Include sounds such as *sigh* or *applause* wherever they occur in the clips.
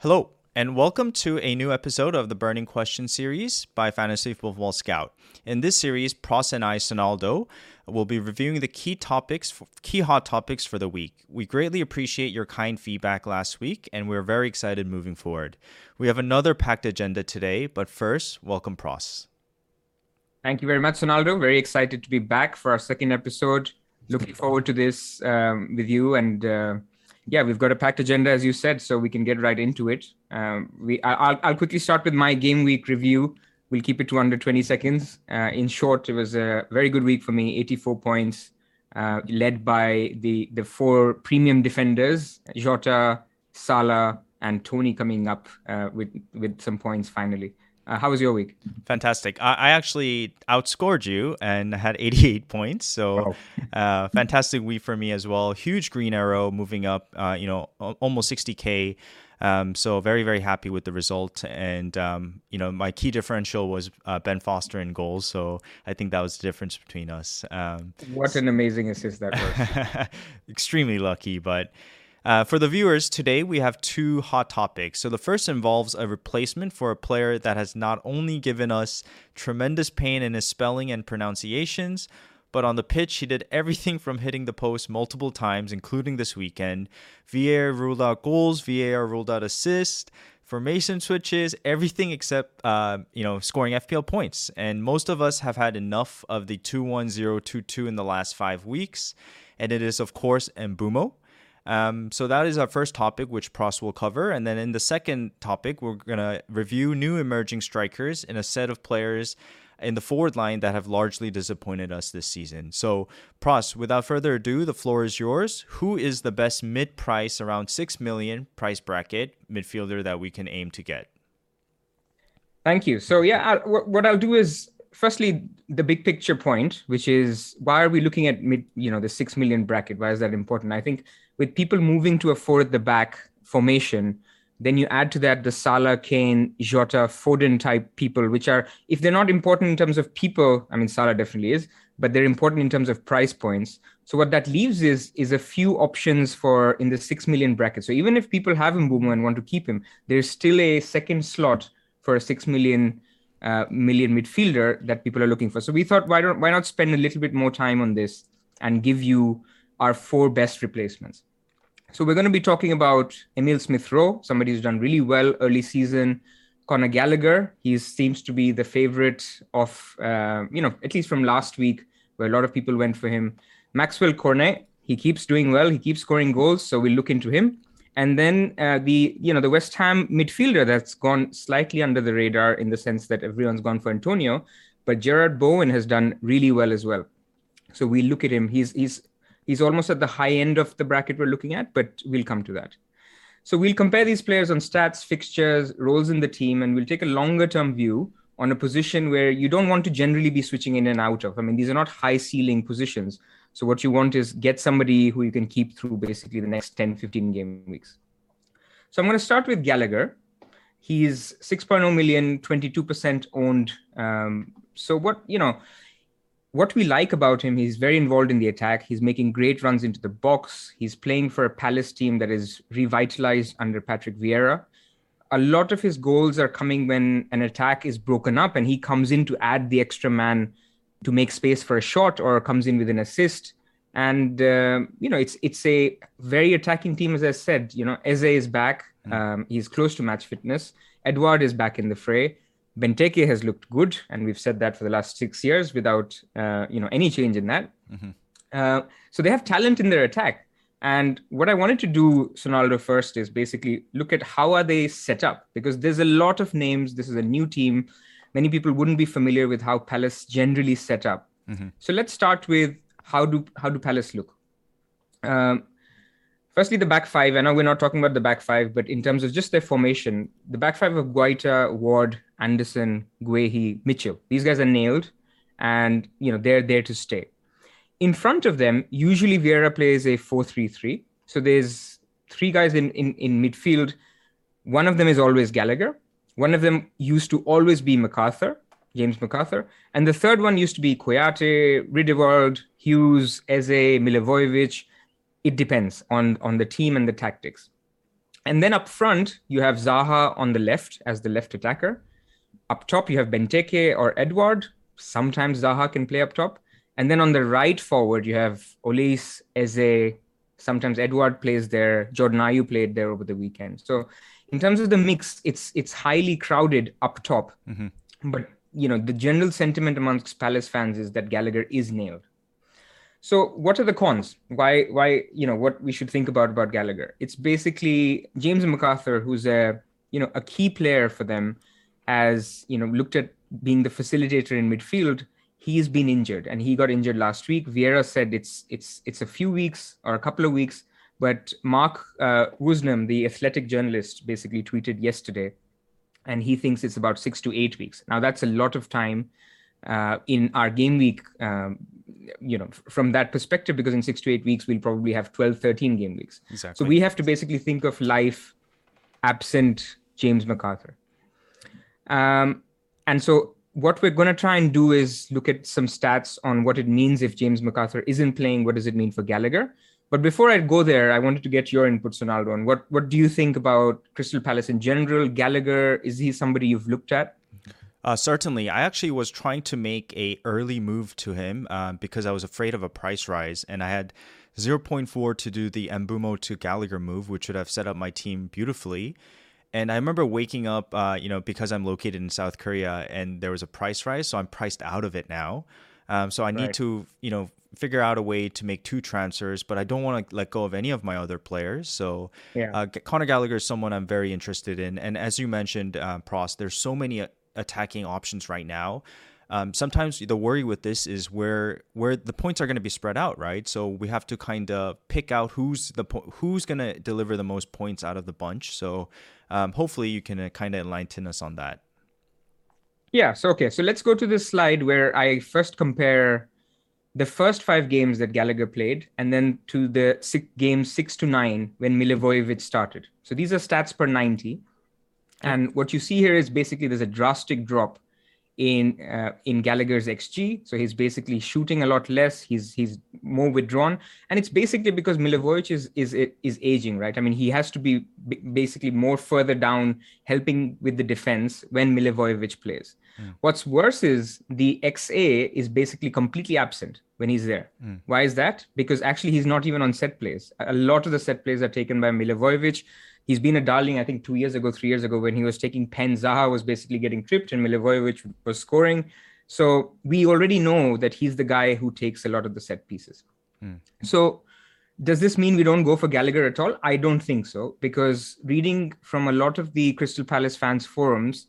Hello, and welcome to a new episode of the Burning Question series by Fantasy Football Scout. In this series, Pros and I, Sonaldo, will be reviewing the key topics, key hot topics for the week. We greatly appreciate your kind feedback last week, and we're very excited moving forward. We have another packed agenda today, but first, welcome Pros. Thank you very much, Sonaldo. Very excited to be back for our second episode. Looking forward to this um, with you and. Uh, yeah, we've got a packed agenda, as you said, so we can get right into it. Um, we, I'll, I'll quickly start with my game week review. We'll keep it to under 20 seconds. Uh, in short, it was a very good week for me 84 points, uh, led by the, the four premium defenders Jota, Salah, and Toney coming up uh, with, with some points finally. Uh, how was your week? Fantastic. I, I, actually outscored you and had *laughs* 88 points. So, uh, fantastic week for me as well. Huge green arrow moving up, uh, you know, almost 60K. Um, so, very, very happy with the result. And, um, you know, my key differential was uh, Ben Foster in goals. So, I think that was the difference between us. Um, what an amazing assist that was. *laughs* extremely lucky, but. Uh, for the viewers, today we have two hot topics. So, the first involves a replacement for a player that has not only given us tremendous pain in his spelling and pronunciations, but on the pitch, he did everything from hitting the post multiple times, including this weekend. VAR ruled out goals, VAR ruled out assists, formation switches, everything except uh, you know scoring FPL points. And most of us have had enough of the 2-1-0-2-2 in the last five weeks. And it is, of course, Mbeumo. Um, so that is our first topic, which Pross will cover. And then in the second topic, we're going to review new emerging strikers in a set of players in the forward line that have largely disappointed us this season. So, Pros, without further ado, the floor is yours. Who is the best mid-price, around six million price bracket midfielder that we can aim to get? Thank you. So, yeah, what I'll do is firstly the big picture point, which is why are we looking at mid, you know, the six million bracket? Why is that important? I think with people moving to a four at the back formation, then you add to that the Salah, Kane, Jota, Foden type people, which are, if they're not important in terms of people, I mean, Salah definitely is, but they're important in terms of price points. So what that leaves is is a few options for in the six million bracket. So even if people have Mbeumo and want to keep him, there's still a second slot for a six million uh, million midfielder that people are looking for. So we thought, why don't why not spend a little bit more time on this and give you our four best replacements. So we're going to be talking about Emil Smith Rowe, somebody who's done really well early season. Conor Gallagher, he seems to be the favorite of, uh, you know, at least from last week, where a lot of people went for him. Maxwell Cornet, he keeps doing well, he keeps scoring goals, so we'll look into him. And then uh, the, you know, the West Ham midfielder that's gone slightly under the radar in the sense that everyone's gone for Antonio, but Jarrod Bowen has done really well as well. So we look at him. He's he's He's almost at the high end of the bracket we're looking at, but we'll come to that. So we'll compare these players on stats, fixtures, roles in the team, and we'll take a longer term view on a position where you don't want to generally be switching in and out of. I mean, these are not high ceiling positions. So what you want is get somebody who you can keep through basically the next 10, 15 game weeks. So I'm going to start with Gallagher. He's 6.0 million, 22% owned. Um, so what you know, what we like about him, he's very involved in the attack. He's making great runs into the box. He's playing for a Palace team that is revitalized under Patrick Vieira. A lot of his goals are coming when an attack is broken up and he comes in to add the extra man to make space for a shot or comes in with an assist. And uh, you know, it's it's a very attacking team, as I said. You know, Eze is back. Mm. Um, he's close to match fitness. Edouard is back in the fray. Benteke has looked good, and we've said that for the last six years without uh, you know any change in that. Mm-hmm. Uh, so they have talent in their attack. And what I wanted to do, Sonaldo, first is basically look at how are they set up because there's a lot of names. This is a new team. Many people wouldn't be familiar with how Palace generally set up. Mm-hmm. So let's start with how do how do Palace look? Um, firstly, the back five. I know we're not talking about the back five, but in terms of just their formation, the back five of Guaita, Ward, Anderson, Guehi, Mitchell. These guys are nailed, and you know they're there to stay. In front of them, usually Vieira plays a four-three-three. So there's three guys in, in, in midfield. One of them is always Gallagher. One of them used to always be McArthur, James McArthur. And the third one used to be Kouyaté, Riedewald, Hughes, Eze, Milivojevic. It depends on, on the team and the tactics. And then up front, you have Zaha on the left as the left attacker. Up top, you have Benteke or Edouard. Sometimes Zaha can play up top. And then on the right forward, you have Olise, Eze. Sometimes Edouard plays there. Jordan Ayew played there over the weekend. So in terms of the mix, it's it's highly crowded up top. Mm-hmm. But you know, the general sentiment amongst Palace fans is that Gallagher is nailed. So what are the cons? Why why you know what we should think about about Gallagher? It's basically James McArthur, who's a you know a key player for them, as you know looked at being the facilitator in midfield. He's been injured, and he got injured last week. Vieira said it's it's it's a few weeks or a couple of weeks but Mark uh, Woosnam, the athletic journalist, basically tweeted yesterday, and he thinks it's about six to eight weeks. Now, that's a lot of time uh, in our game week, um, you know, from that perspective, because in six to eight weeks, we'll probably have 12, 13 game weeks. Exactly. So we have to basically think of life absent James McArthur. Um, and so what we're going to try and do is look at some stats on what it means if James McArthur isn't playing. What does it mean for Gallagher? But before I go there, I wanted to get your input, Sonaldo, on what what do you think about Crystal Palace in general? Gallagher is he somebody you've looked at? Uh, certainly, I actually was trying to make a early move to him uh, because I was afraid of a price rise, and I had 0.4 to do the Mbeumo to Gallagher move, which would have set up my team beautifully. And I remember waking up, uh, you know, because I'm located in South Korea, and there was a price rise, so I'm priced out of it now. Um, so I need to, you know, figure out a way to make two transfers, but I don't want to let go of any of my other players. So yeah. uh, Conor Gallagher is someone I'm very interested in. And as you mentioned, uh, Prost, there's so many uh, attacking options right now. Um, sometimes the worry with this is where where the points are going to be spread out, right? So we have to kind of pick out who's the who's going to deliver the most points out of the bunch. So um, hopefully you can uh, kind of enlighten us on that. Yeah. So okay. So let's go to this slide where I first compare the first five games that Gallagher played, and then to the six, games six to nine when Milivojevic started. So these are stats per 90. And what you see here is basically there's a drastic drop in uh, in Gallagher's xG. So he's basically shooting a lot less. He's he's more withdrawn, and it's basically because Milivojevic is is is aging, right? I mean, he has to be basically more further down, helping with the defense when Milivojevic plays. Mm. What's worse is the XA is basically completely absent when he's there. Mm. Why is that? Because actually he's not even on set plays. A lot of the set plays are taken by Milivojevic. He's been a darling, I think, two years ago, three years ago, when he was taking pen. Zaha was basically getting tripped and Milivojevic was scoring. So we already know that he's the guy who takes a lot of the set pieces. Mm. So does this mean we don't go for Gallagher at all? I don't think so, because reading from a lot of the Crystal Palace fans forums,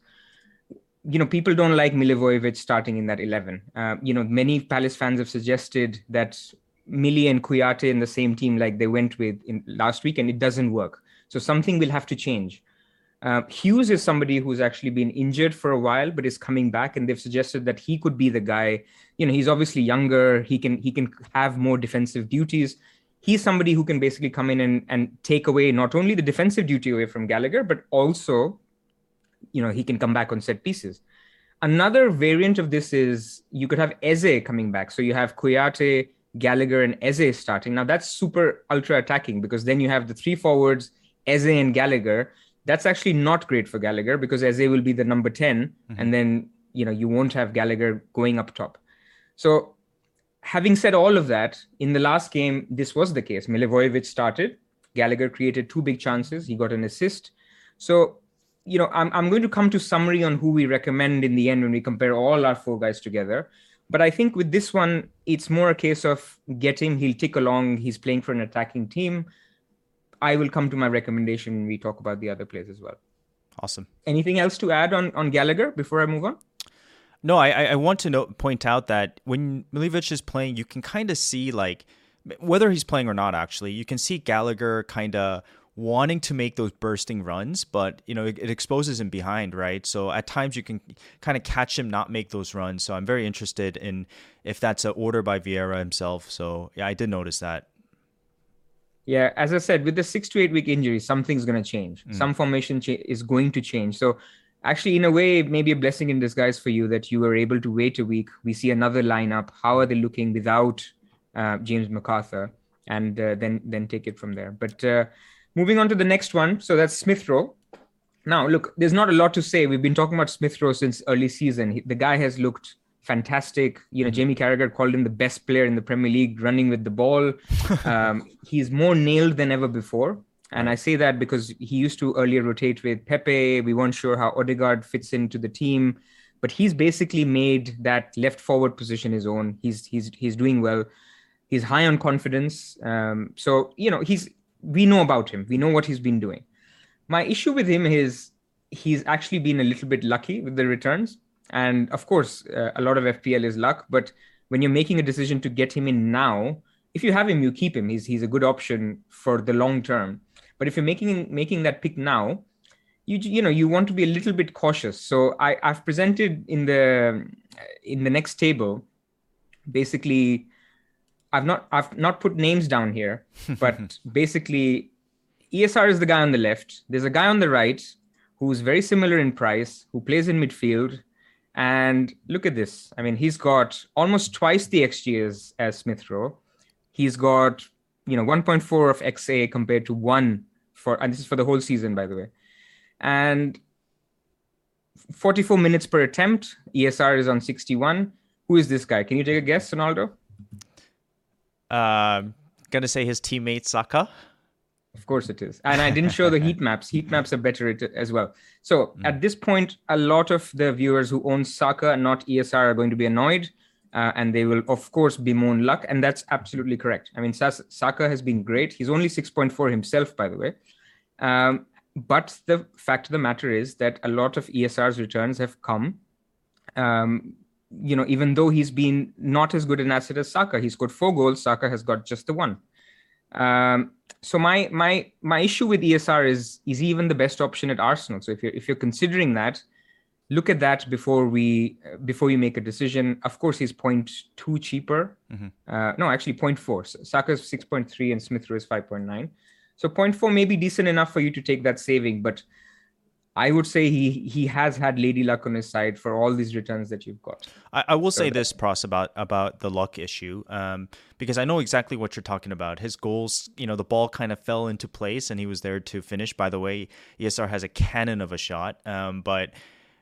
you know, people don't like Milivojevic starting in that 11. Uh, you know, many Palace fans have suggested that Millie and Kouyaté in the same team like they went with in last week, and it doesn't work. So something will have to change. Uh, Hughes is somebody who's actually been injured for a while, but is coming back, and they've suggested that he could be the guy. You know, he's obviously younger. He can he can have more defensive duties. He's somebody who can basically come in and, and take away not only the defensive duty away from Gallagher, but also you know he can come back on set pieces. Another variant of this is you could have Eze coming back. So you have Kouyaté, Gallagher, and Eze starting. Now that's super ultra attacking because then you have the three forwards, Eze and Gallagher. That's actually not great for Gallagher because Eze will be the number 10, mm-hmm. and then you know you won't have Gallagher going up top. So having said all of that, in the last game, this was the case. Milivojevic started. Gallagher created two big chances. He got an assist. So you know, I'm, I'm going to come to summary on who we recommend in the end when we compare all our four guys together. But I think with this one, it's more a case of get him, he'll tick along, he's playing for an attacking team. I will come to my recommendation when we talk about the other players as well. Awesome. Anything else to add on, on Gallagher before I move on? No, I, I want to note, point out that when Milivojevic is playing, you can kind of see like whether he's playing or not. Actually, you can see Gallagher kind of wanting to make those bursting runs, but you know it, it, exposes him behind, right? So at times you can kind of catch him not make those runs. So I'm very interested in if that's an order by Vieira himself. So yeah, I did notice that. Yeah, as I said, with the six to eight week injury, something's going to change. Mm. Some formation cha- is going to change. So actually, in a way, maybe a blessing in disguise for you that you were able to wait a week. We see another lineup. How are they looking without uh, James McArthur? And uh, then then take it from there. But uh, Moving on to the next one. So that's Smith Rowe. Now, look, there's not a lot to say. We've been talking about Smith Rowe since early season. He, the guy has looked fantastic. You know, Jamie Carragher called him the best player in the Premier League, running with the ball. *laughs* Um, he's more nailed than ever before. And I say that because he used to earlier rotate with Pepe. We weren't sure how Odegaard fits into the team, but he's basically made that left forward position his own. He's he's he's doing well. He's high on confidence. Um, so you know he's we know about him. We know what he's been doing. My issue with him is he's actually been a little bit lucky with the returns. And of course, uh, a lot of FPL is luck. But when you're making a decision to get him in now, if you have him, you keep him. He's he's a good option for the long term. But if you're making making that pick now, you you know you want to be a little bit cautious. So I I've presented in the in the next table, basically I've not I've not put names down here, *laughs* but basically ESR is the guy on the left. There's a guy on the right who's very similar in price, who plays in midfield. And look at this. I mean, he's got almost twice the XG as, as Smith Rowe. He's got, you know, 1.4 of XA compared to one for, and this is for the whole season, by the way. And 44 minutes per attempt. ESR is on 61. Who is this guy? Can you take a guess, Ronaldo? Uh, gonna say his teammate Saka. Of course it is. And I didn't show the heat maps. Heat maps are better as well. So mm. at this point, a lot of the viewers who own Saka, and not ESR, are going to be annoyed. Uh, and they will, of course, bemoan luck. And that's absolutely correct. I mean, Saka has been great. He's only 6.4 himself, by the way. Um, but the fact of the matter is that a lot of ESR's returns have come um, you know, even though he's been not as good an asset as Saka, he scored four goals. Saka has got just the one. Um, so my my my issue with ESR is is even the best option at Arsenal? So if you're if you're considering that, look at that before we before you make a decision. Of course, he's 0.2 cheaper. Mm-hmm. Uh, no, actually 0.4. Saka's 6.3 and Smith Rowe is 5.9. So 0.4 may be decent enough for you to take that saving, but I would say he he has had lady luck on his side for all these returns that you've got. I, I will so say that, this, Pross, about about the luck issue, um, because I know exactly what you're talking about. His goals, you know, the ball kind of fell into place, and he was there to finish. By the way, ESR has a cannon of a shot, um, but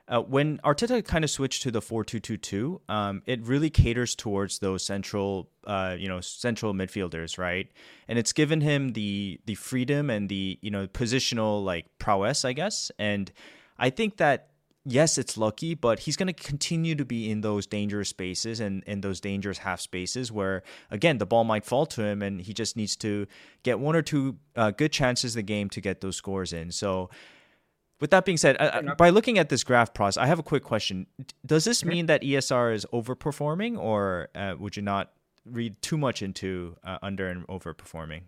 uh, when Arteta kind of switched to the 4-2-2-2, um, it really caters towards those central, uh, you know, central midfielders, right? And it's given him the the freedom and the you know positional like prowess, I guess. And I think that yes, it's lucky, but he's going to continue to be in those dangerous spaces and in those dangerous half spaces where, again, the ball might fall to him and he just needs to get one or two uh, good chances the game to get those scores in. So with that being said, uh, by looking at this graph process, I have a quick question. Does this mm-hmm. mean that ESR is overperforming, or uh, would you not read too much into uh, under and overperforming?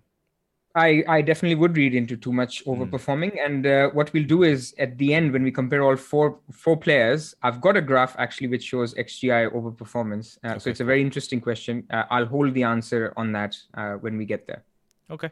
I, I definitely would read into too much hmm. overperforming. Mm. And uh, what we'll do is at the end, when we compare all four four players, I've got a graph actually which shows XGI overperformance. Uh, okay. So it's a very interesting question. Uh, I'll hold the answer on that when we get there. Okay.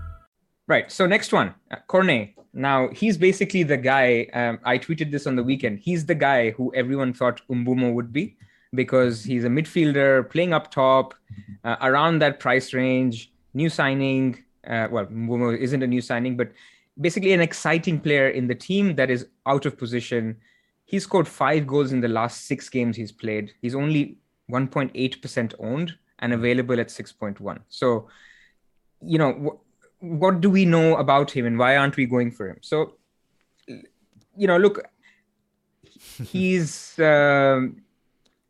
Right. So next one, uh, Cornet. Now he's basically the guy. Um, I tweeted this on the weekend. He's the guy who everyone thought Mbeumo would be because he's a midfielder playing up top, uh, around that price range. New signing. Uh, well, Mbeumo isn't a new signing, but basically an exciting player in the team that is out of position. He scored five goals in the last six games he's played. He's only 1.8% owned and available at 6.1. So, you know, what do we know about him and why aren't we going for him? So, you know, look, *laughs* he's um,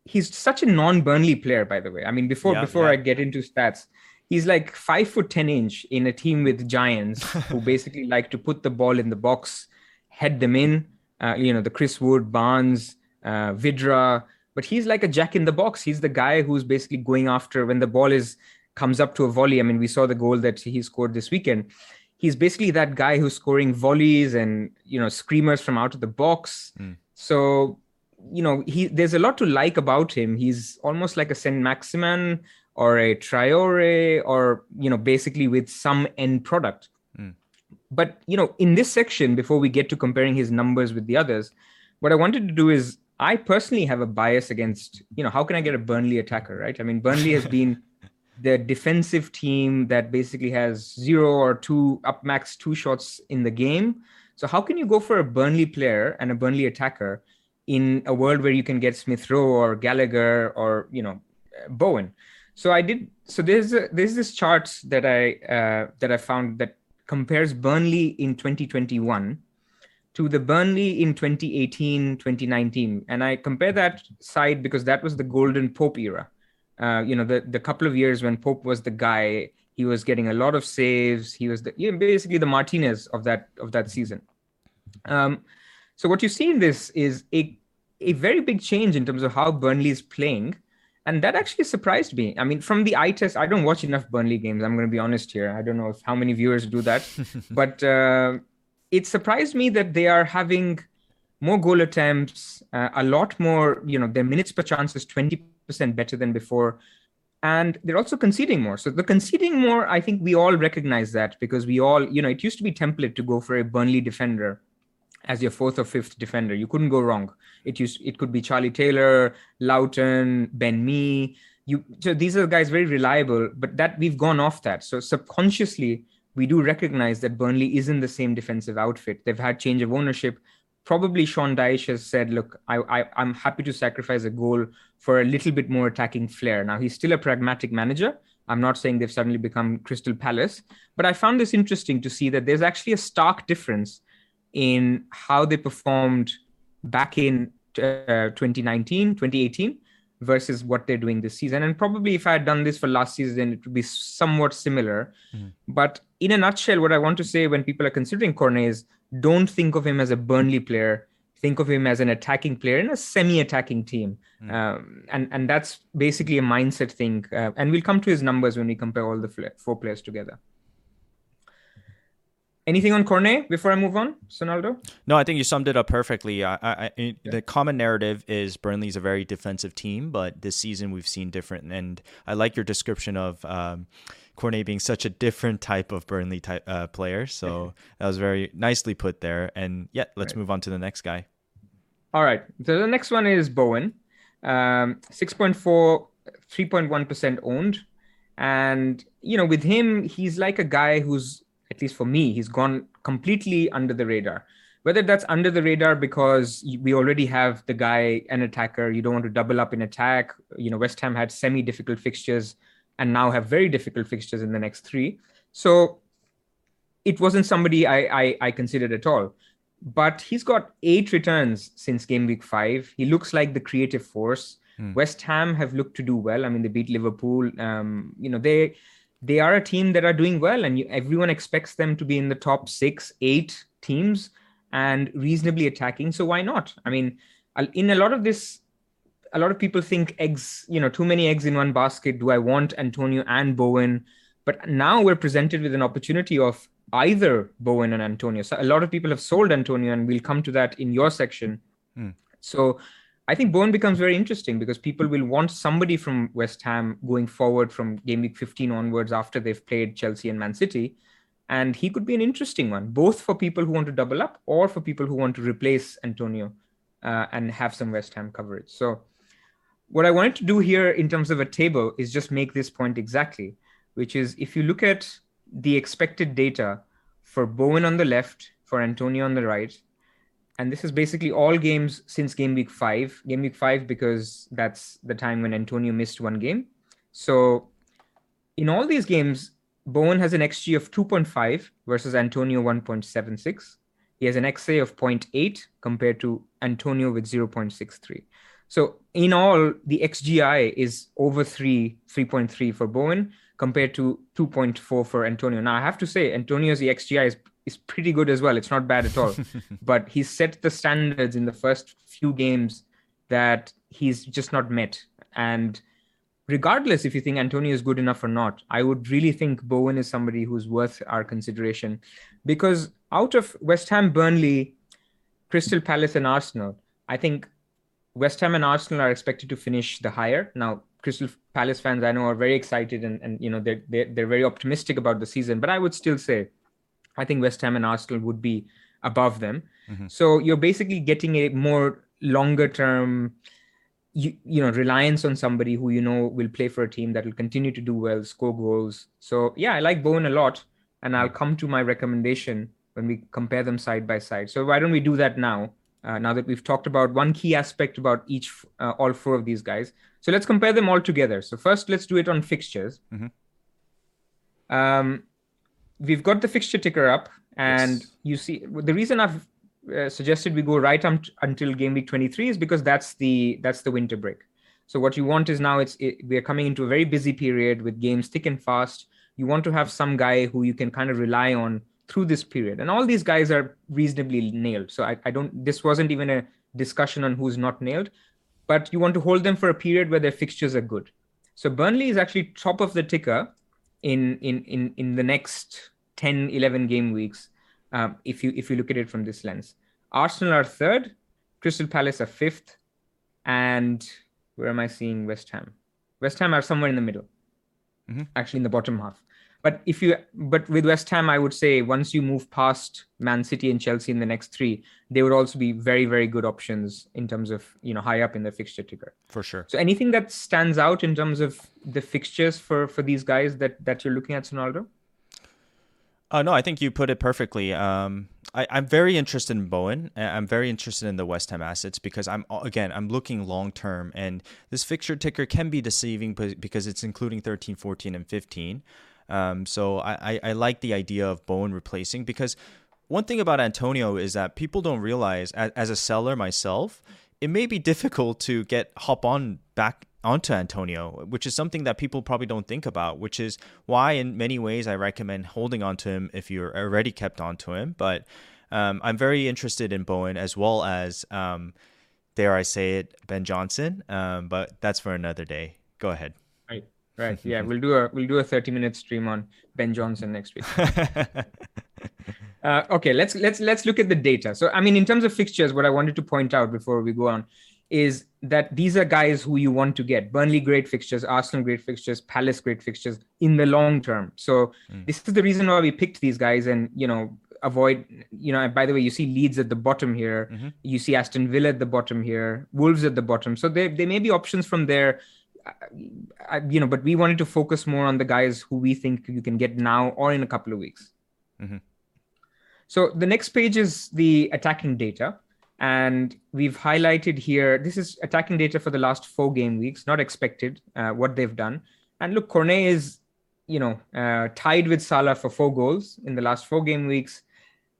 he's such a non-Burnley player, by the way. I mean, before yeah, before yeah. I get into stats, he's like five foot ten inch in a team with giants *laughs* who basically like to put the ball in the box, head them in. Uh, you know, the Chris Wood, Barnes, uh, Vydra, but he's like a jack in the box. He's the guy who's basically going after when the ball is comes up to a volley. I mean, we saw the goal that he scored this weekend. He's basically that guy who's scoring volleys and you know screamers from out of the box. Mm. So you know he there's a lot to like about him. He's almost like a Saint Maximin or a Traoré or you know basically with some end product. Mm. But you know in this section before we get to comparing his numbers with the others, what I wanted to do is I personally have a bias against, you know, how can I get a Burnley attacker, right? I mean, Burnley has been *laughs* the defensive team that basically has zero or two up max two shots in the game. So how can you go for a Burnley player and a Burnley attacker in a world where you can get Smith Rowe or Gallagher or you know Bowen? So I did. So there's a, there's this chart that I uh, that I found that compares Burnley in 2021 to the Burnley in 2018 2019, and I compare that side because that was the golden Pope era uh, you know, the the couple of years when Pope was the guy, he was getting a lot of saves. He was the, you know, basically the Martinez of that of that season. Um, so what you see in this is a a very big change in terms of how Burnley is playing, and that actually surprised me. I mean, from the eye test, I don't watch enough Burnley games. I'm going to be honest here. I don't know if how many viewers do that, *laughs* but uh, it surprised me that they are having more goal attempts, uh, a lot more. You know, their minutes per chance is twenty percent better than before. And they're also conceding more. So the conceding more, I think we all recognize that because we all, you know, it used to be template to go for a Burnley defender as your fourth or fifth defender. You couldn't go wrong. It used it could be Charlie Taylor, Lowton, Ben Mee. You so these are guys very reliable, but that we've gone off that. So subconsciously, we do recognize that Burnley isn't the same defensive outfit. They've had change of ownership probably Sean Dyche has said, look, I, I, I'm happy to sacrifice a goal for a little bit more attacking flair. Now, he's still a pragmatic manager. I'm not saying they've suddenly become Crystal Palace, but I found this interesting to see that there's actually a stark difference in how they performed back in uh, 2019, 2018 versus what they're doing this season. And probably if I had done this for last season, it would be somewhat similar. Mm-hmm. But in a nutshell, what I want to say when people are considering Cornet is don't think of him as a Burnley player. Think of him as an attacking player in a semi-attacking team, mm. um, and and that's basically a mindset thing. Uh, and we'll come to his numbers when we compare all the four players together. Anything on Cornet before I move on, Sonaldo? No, I think you summed it up perfectly. I, I, yeah. The common narrative is Burnley's a very defensive team, but this season we've seen different. And I like your description of um, Cornet being such a different type of Burnley type uh, player. So that was very nicely put there. And yeah, let's right. move on to the next guy. All right. So the next one is Bowen, um, 6.4, 3.1% owned. And, you know, with him, he's like a guy who's, at least for me, he's gone completely under the radar. Whether that's under the radar because we already have the guy, an attacker, you don't want to double up in attack. You know, West Ham had semi difficult fixtures and now have very difficult fixtures in the next three. So it wasn't somebody I, I, I considered at all. But he's got eight returns since game week five. He looks like the creative force. Mm. West Ham have looked to do well. I mean, they beat Liverpool. Um, you know, they they are a team that are doing well, and you, everyone expects them to be in the top six, eight teams and reasonably attacking. So why not? I mean, in a lot of this, a lot of people think eggs, you know, too many eggs in one basket. Do I want Antonio and Bowen? But now we're presented with an opportunity of either Bowen and Antonio. So a lot of people have sold Antonio, and we'll come to that in your section. Hmm. So I think Bowen becomes very interesting because people will want somebody from West Ham going forward from game week 15 onwards after they've played Chelsea and Man City. And he could be an interesting one, both for people who want to double up or for people who want to replace Antonio uh, and have some West Ham coverage. So, what I wanted to do here in terms of a table is just make this point exactly, which is if you look at the expected data for Bowen on the left, for Antonio on the right, and this is basically all games since game week five. Game week five because that's the time when Antonio missed one game. So in all these games, Bowen has an XG of 2.5 versus Antonio 1.76. He has an XA of 0.8 compared to Antonio with 0.63. So in all, the XGI is over 3, 3.3 for Bowen compared to 2.4 for Antonio. Now I have to say Antonio's XGI is is pretty good as well. It's not bad at all. *laughs* but he set the standards in the first few games that he's just not met. And regardless if you think Antonio is good enough or not, I would really think Bowen is somebody who's worth our consideration. Because out of West Ham, Burnley, Crystal Palace, and Arsenal, I think West Ham and Arsenal are expected to finish the higher. Now, Crystal Palace fans I know are very excited and, and you know they're, they're, they're very optimistic about the season, but I would still say I think West Ham and Arsenal would be above them. Mm-hmm. So you're basically getting a more longer term you, you know reliance on somebody who you know will play for a team that will continue to do well score goals so yeah i like bowen a lot and i'll come to my recommendation when we compare them side by side so why don't we do that now uh, now that we've talked about one key aspect about each uh, all four of these guys so let's compare them all together so first let's do it on fixtures mm-hmm. um, we've got the fixture ticker up, and yes. you see the reason I've uh, suggested we go right um, until game week 23 is because that's the that's the winter break. So what you want is now it's it, we are coming into a very busy period with games thick and fast. You want to have some guy who you can kind of rely on through this period, and all these guys are reasonably nailed. So I, I don't. This wasn't even a discussion on who's not nailed, but you want to hold them for a period where their fixtures are good. So Burnley is actually top of the ticker in in in in the next 10 11 game weeks um, if you if you look at it from this lens arsenal are third crystal palace are fifth and where am i seeing west ham west ham are somewhere in the middle mm-hmm. actually in the bottom half but if you but with west ham i would say once you move past man city and chelsea in the next three they would also be very very good options in terms of you know high up in the fixture ticker for sure so anything that stands out in terms of the fixtures for for these guys that that you're looking at sonaldo uh, no, I think you put it perfectly. Um, I, am very interested in Bowen. I'm very interested in the West Ham assets because I'm again I'm looking long term, and this fixture ticker can be deceiving because it's including 13, 14, and 15. Um, so I, I, I like the idea of Bowen replacing because one thing about Antonio is that people don't realize as, as a seller myself, it may be difficult to get hop on back onto Antonio, which is something that people probably don't think about, which is why, in many ways, I recommend holding onto him if you're already kept onto him. But um, I'm very interested in Bowen as well as, um, dare I say it, Ben Johnson. Um, but that's for another day. Go ahead. Right. Yeah, *laughs* we'll do a we'll do a 30 minute stream on Ben Johnson next week. *laughs* uh, okay, let's let's let's look at the data. So, I mean, in terms of fixtures, what I wanted to point out before we go on is that these are guys who you want to get. Burnley great fixtures, Arsenal great fixtures, Palace great fixtures in the long term. So mm. this is the reason why we picked these guys and you know avoid you know by the way you see Leeds at the bottom here mm-hmm. you see Aston Villa at the bottom here Wolves at the bottom so there there may be options from there uh, you know but we wanted to focus more on the guys who we think you can get now or in a couple of weeks mm-hmm. so the next page is the attacking data and we've highlighted here, this is attacking data for the last four game weeks, not expected, uh, what they've done. And look, Cornet is, you know, uh, tied with Salah for four goals in the last four game weeks.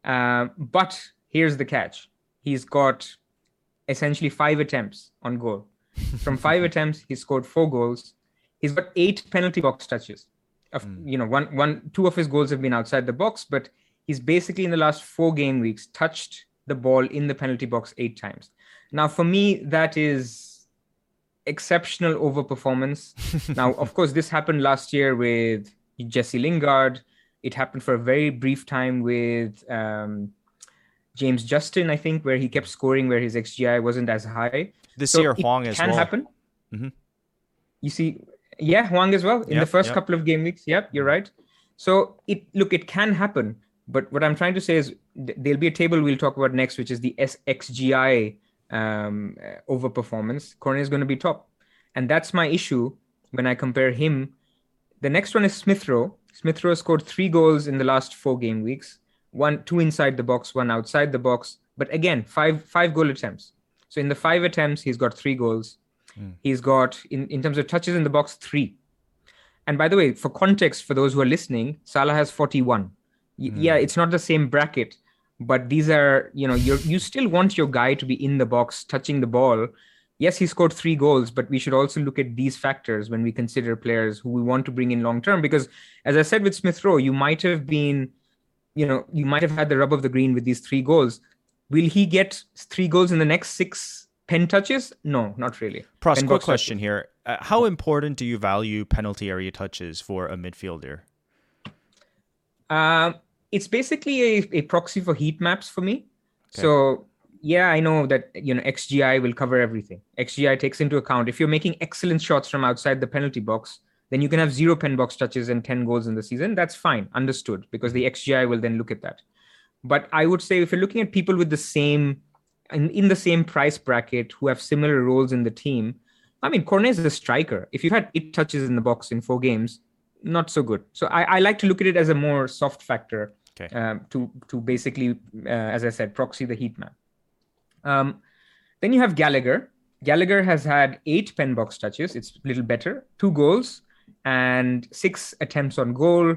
Uh, but here's the catch he's got essentially five attempts on goal. From five *laughs* attempts, he scored four goals. He's got eight penalty box touches. Of you know, one one two of his goals have been outside the box, but he's basically in the last four game weeks touched the ball in the penalty box eight times. Now, for me, that is exceptional overperformance. *laughs* now, of course, this happened last year with Jesse Lingard. It happened for a very brief time with um, James Justin, I think, where he kept scoring where his XGI wasn't as high. This So year, it Hwang as can well. happen. Mhm. You see, yeah, Hwang as well in Yep, the first yep. couple of game weeks. Yep, you're right. So it look, it can happen. But what I'm trying to say is th- there'll be a table we'll talk about next, which is the SXGI um, uh, overperformance. Cornet is going to be top, and that's my issue when I compare him. The next one is Smith Rowe. Smith Rowe scored three goals in the last four game weeks. One, two inside the box, one outside the box. But again, five five goal attempts. So in the five attempts, he's got three goals. Hmm. He's got in, in terms of touches in the box, three. And by the way, for context, for those who are listening, Salah has 41. Y- hmm. Yeah, it's not the same bracket, but these are, you know, you you still want your guy to be in the box, touching the ball. Yes, he scored three goals, but we should also look at these factors when we consider players who we want to bring in long term. Because as I said with Smith Rowe, you might have been, you know, you might have had the rub of the green with these three goals. Will he get three goals in the next six pen touches? No, not really. Pros, Pen quick question touches. here. Uh, how important do you value penalty area touches for a midfielder? Um, it's basically a, a proxy for heat maps for me. So yeah, I know that you know XGI will cover everything. XGI takes into account if you're making excellent shots from outside the penalty box, then you can have zero pen box touches and 10 goals in the season. That's fine, understood, because the XGI will then look at that. But I would say if you're looking at people with the same in, in the same price bracket who have similar roles in the team, I mean, Cornet is a striker. If you've had eight touches in the box in four games, not so good. So I, I like to look at it as a more soft factor Okay. um, to to basically, uh, as I said, proxy the heat map. Um, then you have Gallagher. Gallagher has had eight pen box touches. It's a little better. Two goals and six attempts on goal.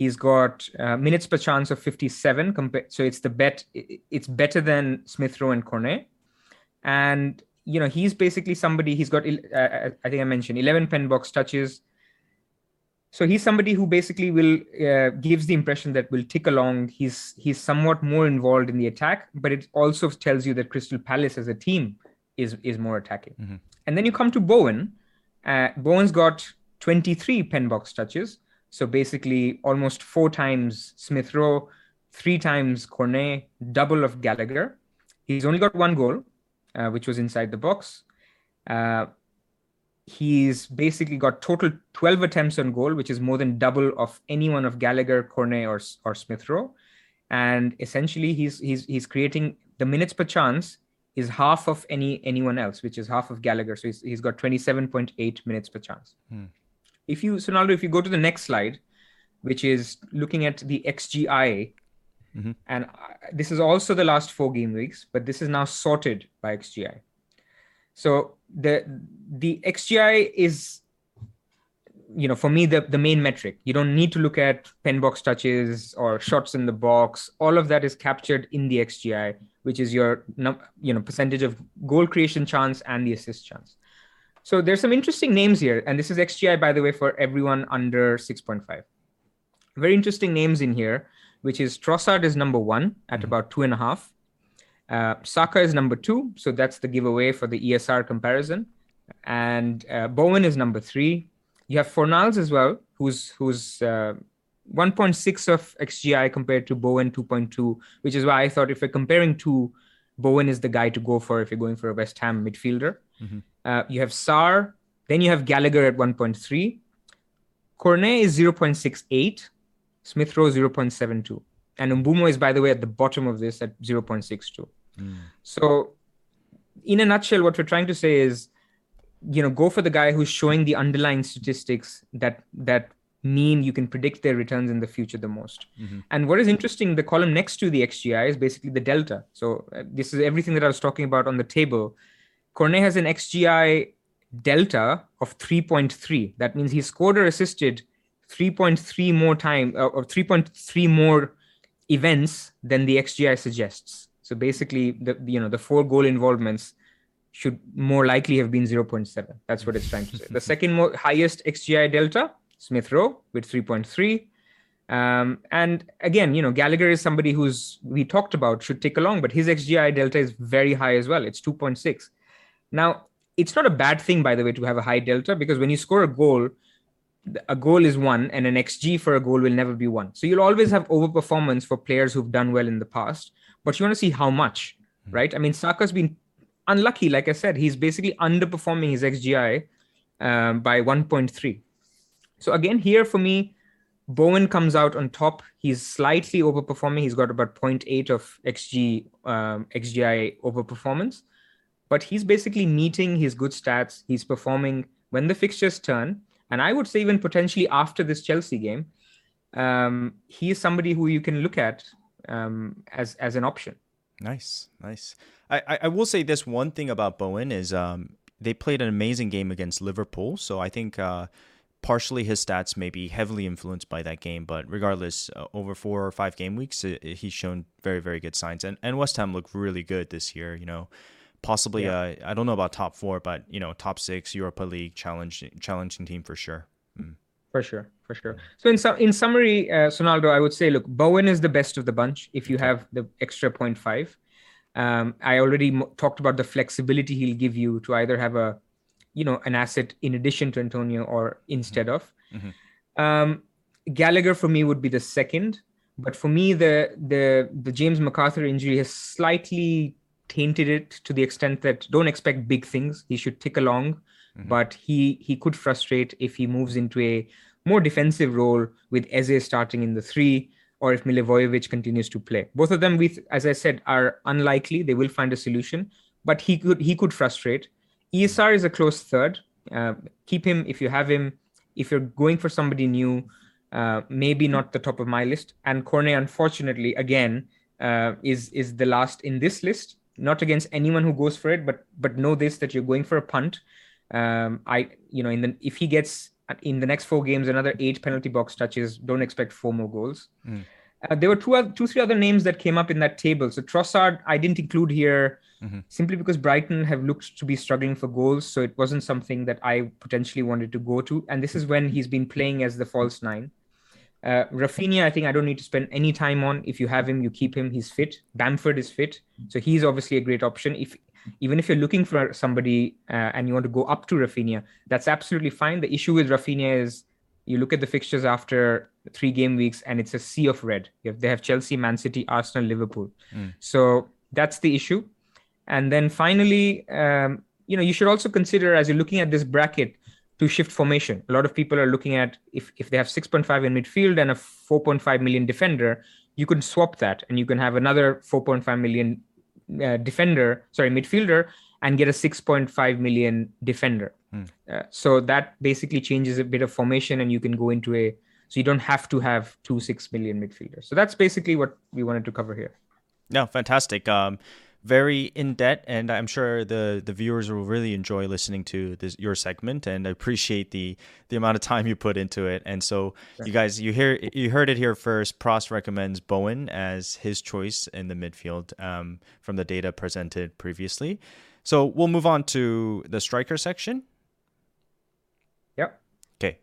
He's got uh, minutes per chance of 57. Compa- so it's the bet. It's better than Smith Rowe and Cornet. And you know he's basically somebody. He's got. Uh, I think I mentioned 11 pen box touches. So he's somebody who basically will uh, gives the impression that will tick along. He's he's somewhat more involved in the attack, but it also tells you that Crystal Palace as a team is is more attacking. And then you come to Bowen. Uh, Bowen's got 23 pen box touches, so basically almost four times Smith Rowe, three times Cornet, double of Gallagher. He's only got one goal, uh, which was inside the box. Uh, he's basically got total 12 attempts on goal, which is more than double of any one of Gallagher, Cornet, or or Smith Rowe. And essentially, he's he's he's creating the minutes per chance is half of any anyone else, which is half of Gallagher. So he's, he's got 27.8 minutes per chance. If you, Sonaldo, if you go to the next slide, which is looking at the XGI, and uh, this is also the last four game weeks, but this is now sorted by XGI. So the the XGI is, you know, for me the the main metric. You don't need to look at pen box touches or shots in the box. All of that is captured in the XGI, which is your you know percentage of goal creation chance and the assist chance. So there's some interesting names here, and this is XGI by the way for everyone under 6.5. Very interesting names in here, which is Trossard is number one at about two and a half. Uh, Saka is number two, so that's the giveaway for the ESR comparison. And uh, Bowen is number three. You have Fornals as well, who's who's uh, 1.6 of XGI compared to Bowen 2.2, which is why I thought if we're comparing two, Bowen is the guy to go for if you're going for a West Ham midfielder. Uh, you have Sarr, then you have Gallagher at 1.3. Cornet is 0.68, Smith Rowe 0.72. And Mbeumo is, by the way, at the bottom of this at 0.62. So, in a nutshell, what we're trying to say is, you know, go for the guy who's showing the underlying statistics that that mean you can predict their returns in the future the most. And what is interesting, the column next to the XGI is basically the delta. So uh, this is everything that I was talking about on the table. Cornet has an XGI delta of 3.3. That means he scored or assisted 3.3 more time uh, or 3.3 more events than the XGI suggests. So basically, the you know the four goal involvements should more likely have been 0.7. That's what it's trying to say. the second mo- highest XGI delta Smith Rowe with 3.3. Um, and again, you know, Gallagher is somebody who's we talked about should take along, but his XGI delta is very high as well. It's 2.6. Now, it's not a bad thing, by the way, to have a high delta because when you score a goal, a goal is one, and an XG for a goal will never be one. So you'll always have overperformance for players who've done well in the past, but you want to see how much, mm-hmm. right? I mean, Saka's been unlucky, like I said, he's basically underperforming his XGI um, by 1.3. So again, here for me, Bowen comes out on top. He's slightly overperforming. He's got about 0.8 of XG um, XGI overperformance, but he's basically meeting his good stats. He's performing when the fixtures turn, and I would say even potentially after this Chelsea game, um, he is somebody who you can look at um, as as an option. Nice, nice. I, I will say this one thing about Bowen is um, they played an amazing game against Liverpool, so I think uh, partially his stats may be heavily influenced by that game, but regardless, uh, over four or five game weeks, it, it, he's shown very, very good signs. And and West Ham look really good this year. You know, possibly yeah. uh, I don't know about top four, but you know, top six Europa League challenging challenging team for sure. Mm. For sure, for sure. So in some in summary, uh, Sonaldo, I would say, look, Bowen is the best of the bunch. If you have the extra 0.5, um, I already mo- talked about the flexibility he'll give you to either have a you know an asset in addition to Antonio or instead mm-hmm. of. Mm-hmm. Um, Gallagher for me would be the second, but for me the the the James McArthur injury has slightly tainted it to the extent that don't expect big things. He should tick along, mm-hmm. but he he could frustrate if he moves into a more defensive role with Eze starting in the three or if Milivojevic continues to play. Both of them, with as I said, are unlikely. They will find a solution, but he could he could frustrate. ESR is a close third. Uh, keep him if you have him. If you're going for somebody new, uh, maybe not the top of my list. And Cornet, unfortunately, again, uh, is is the last in this list. Not against anyone who goes for it, but but know this that you're going for a punt. Um, I you know in the if he gets in the next four games another eight penalty box touches, don't expect four more goals. Mm. Uh, there were two, other, two, three other names that came up in that table. So Trossard, I didn't include here mm-hmm. simply because Brighton have looked to be struggling for goals. So it wasn't something that I potentially wanted to go to. And this is when he's been playing as the false nine. Uh, Raphinha, I think I don't need to spend any time on. If you have him, you keep him. He's fit. Bamford is fit, so he's obviously a great option. If even if you're looking for somebody uh, and you want to go up to Raphinha, that's absolutely fine. The issue with Raphinha is you look at the fixtures after three game weeks and it's a sea of red. Have, they have Chelsea, Man City, Arsenal, Liverpool. Mm. So that's the issue. And then finally, um, you know, you should also consider as you're looking at this bracket to shift formation. A lot of people are looking at if, if they have 6.5 in midfield and a 4.5 million defender, you can swap that and you can have another 4.5 million uh, defender, sorry, midfielder, and get a 6.5 million defender. Hmm. Uh, so that basically changes a bit of formation, and you can go into a so you don't have to have two six million midfielders. So that's basically what we wanted to cover here. No, fantastic. Um, very in debt, and I'm sure the the viewers will really enjoy listening to this your segment, and I appreciate the the amount of time you put into it. And so, sure. you guys, you hear you heard it here first. Pras recommends Bowen as his choice in the midfield um, from the data presented previously. So we'll move on to the striker section. Yep. Okay.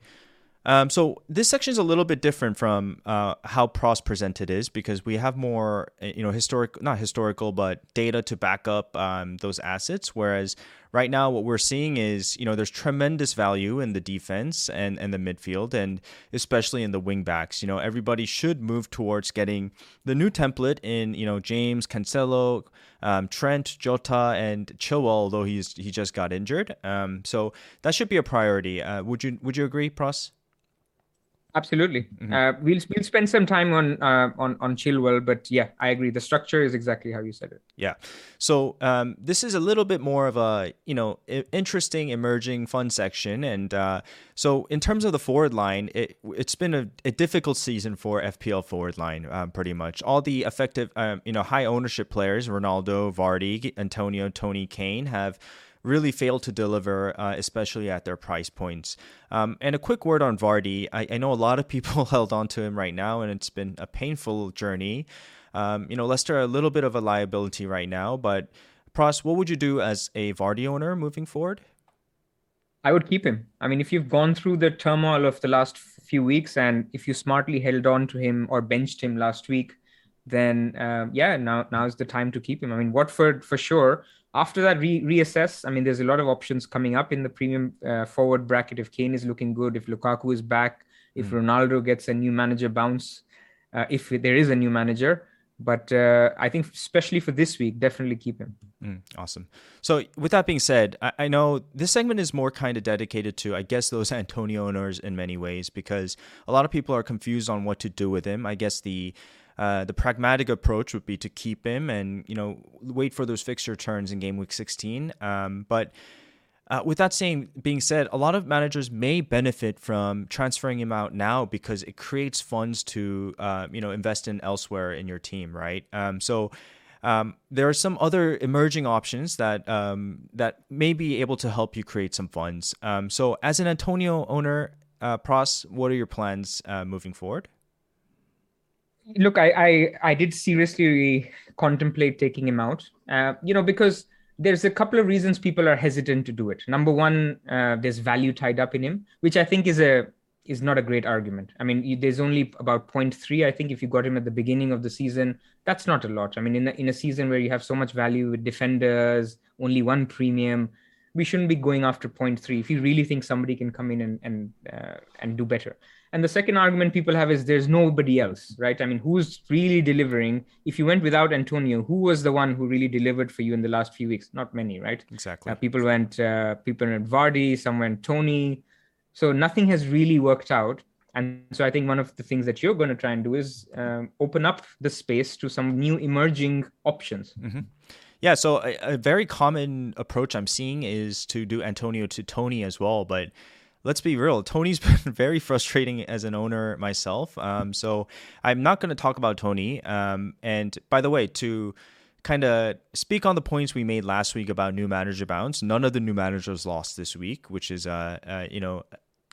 Um, so this section is a little bit different from uh, how Pros presented is because we have more, eh, you know, historic, not historical, but data to back up um, those assets. Whereas right now, what we're seeing is, you know, there's tremendous value in the defense and, and the midfield, and especially in the wing backs. You know, everybody should move towards getting the new template in, you know, James, Cancelo, um, Trent, Jota, and Chilwell, although he's he just got injured. Um, so that should be a priority. Uh, would you would you agree, Pros? Absolutely. Mm-hmm. Uh, we'll we'll spend some time on uh, on on Chilwell, but yeah, I agree. The structure is exactly how you said it. Yeah. So um, this is a little bit more of a you know interesting, emerging, fun section, and uh, so in terms of the forward line, it it's been a, a difficult season for FPL forward line. Um, pretty much all the effective, um, you know, high ownership players, Ronaldo, Vardy, Antonio, Toney, Kane, have really failed to deliver, uh, especially at their price points. Um, and a quick word on Vardy. I, I, know a lot of *laughs* people held on to him right now, and it's been a painful journey. Um, you know, Leicester a little bit of a liability right now, but Pros, what would you do as a Vardy owner moving forward? I would keep him. I mean, if you've gone through the turmoil of the last few weeks and if you smartly held on to him or benched him last week, then uh, yeah, now now is the time to keep him. I mean, Watford for sure. After that, re- reassess. I mean, there's a lot of options coming up in the premium uh, forward bracket. If Kane is looking good, if Lukaku is back, if mm. Ronaldo gets a new manager bounce, uh, if there is a new manager, but uh, I think especially for this week, definitely keep him. Mm, awesome. So with that being said, I, I know this segment is more kind of dedicated to, I guess, those *laughs* Antonio owners in many ways because a lot of people are confused on what to do with him. I guess the uh, the pragmatic approach would be to keep him and you know wait for those fixture turns in game week 16. Um, but uh, with that saying being said, a lot of managers may benefit from transferring him out now because it creates funds to uh, you know invest in elsewhere in your team, right? Um, so. Um, there are some other emerging options that um, that may be able to help you create some funds. Um, so, as an Antonio owner, uh, Pras, what are your plans uh, moving forward? Look, I, I, I did seriously contemplate taking him out. Uh, you know, because there's a couple of reasons people are hesitant to do it. Number one, uh, there's value tied up in him, which I think is a is not a great argument. I mean, you, there's only about 0.3. I think if you got him at the beginning of the season, that's not a lot. I mean, in a, in a season where you have so much value with defenders, only one premium, we shouldn't be going after 0.3 if you really think somebody can come in and and uh, and do better. And the second argument people have is there's nobody else, right? I mean, who's really delivering? If you went without Antonio, who was the one who really delivered for you in the last few weeks? Not many, right? Exactly. Uh, people went, uh, people went Vardy, some went Toney. So nothing has really worked out. And so I think one of the things that you're going to try and do is um, open up the space to some new emerging options. Mm-hmm. Yeah, so a, a, very common approach I'm seeing is to do Antonio to Toney as well, but let's be real. Toney's *laughs* been very frustrating as an owner myself. Um, so I'm not going to talk about Tony. Um, and by the way, to kind of speak on the points we made last week about new manager bounce, none of the new managers lost this week, which is uh, uh you know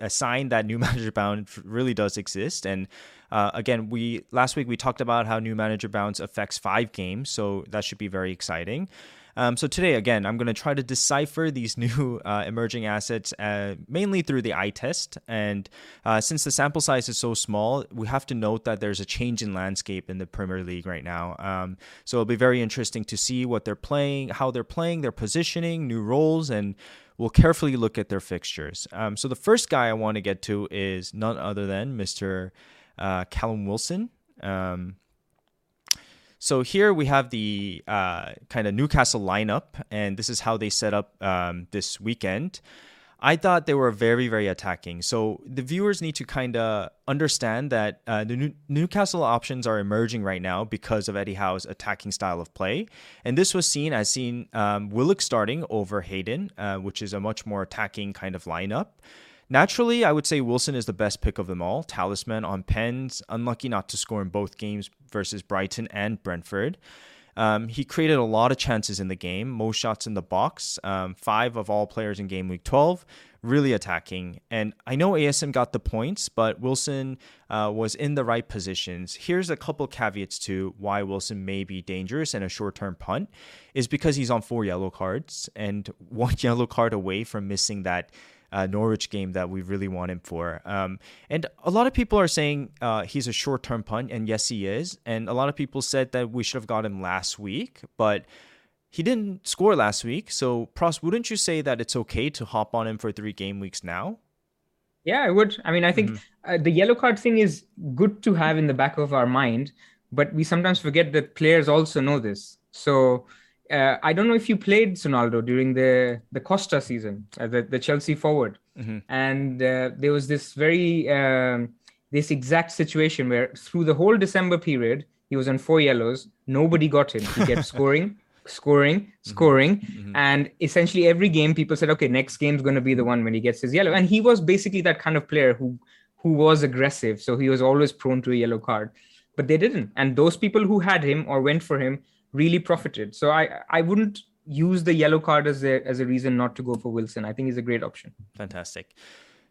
a sign that new *laughs* manager bounce really does exist. And uh, again, we last week we talked about how new manager bounce affects five games, so that should be very exciting. Um, so today, again, I'm going to try to decipher these *laughs* new uh, emerging assets uh, mainly through the eye test. And uh, since the sample size is so small, we have to note that there's a change in landscape in the Premier League right now. Um, so it'll be very interesting to see what they're playing, how they're playing, their positioning, new roles, and we'll carefully look at their fixtures. Um, so the first guy I want to get to is none other than Mr. Uh, Callum Wilson. Um, so here we have the uh, kind of Newcastle lineup, and this is how they set up um, this weekend. I thought they were very, very attacking. So the viewers need to kind of understand that uh, the New- Newcastle options are emerging right now because of Eddie Howe's attacking style of play. And this was seen as seen um, Willock starting over Hayden, uh, which is a much more attacking kind of lineup. Naturally, I would say Wilson is the best pick of them all. Talisman on pens, unlucky not to score in both games versus Brighton and Brentford. Um, he created a lot of chances in the game, most shots in the box, um, five of all players in game week 12, really attacking. And I know ASM got the points, but Wilson uh, was in the right positions. Here's a couple caveats to why Wilson may be dangerous and a short term punt is because he's on four yellow cards and *laughs* one yellow card away from missing that uh, Norwich game that we really want him for. Um, and a lot of people are saying uh, he's a short term punt, and yes, he is. And a lot of people said that we should have got him last week, but he didn't score last week. So, Pras, wouldn't you say that it's okay to hop on him for three game weeks now? Yeah, I would. I mean, I think mm-hmm. uh, the yellow card thing is good to have in the back of our mind, but we sometimes forget that players also know this. So, uh, I don't know if you played Sonaldo during the the Costa season, uh, the the Chelsea forward, mm-hmm. and uh, there was this very um, this exact situation where through the whole December period he was on four yellows, nobody got him. He kept *laughs* scoring, scoring, mm-hmm. scoring, mm-hmm. and essentially every game people said, okay, next game's going to be the one when he gets his yellow, and he was basically that kind of player who who was aggressive, so he was always prone to a yellow card, but they didn't, and those people who had him or went for him really profited. So I I wouldn't use the yellow card as a as a reason not to go for Wilson. I think he's a great option. Fantastic.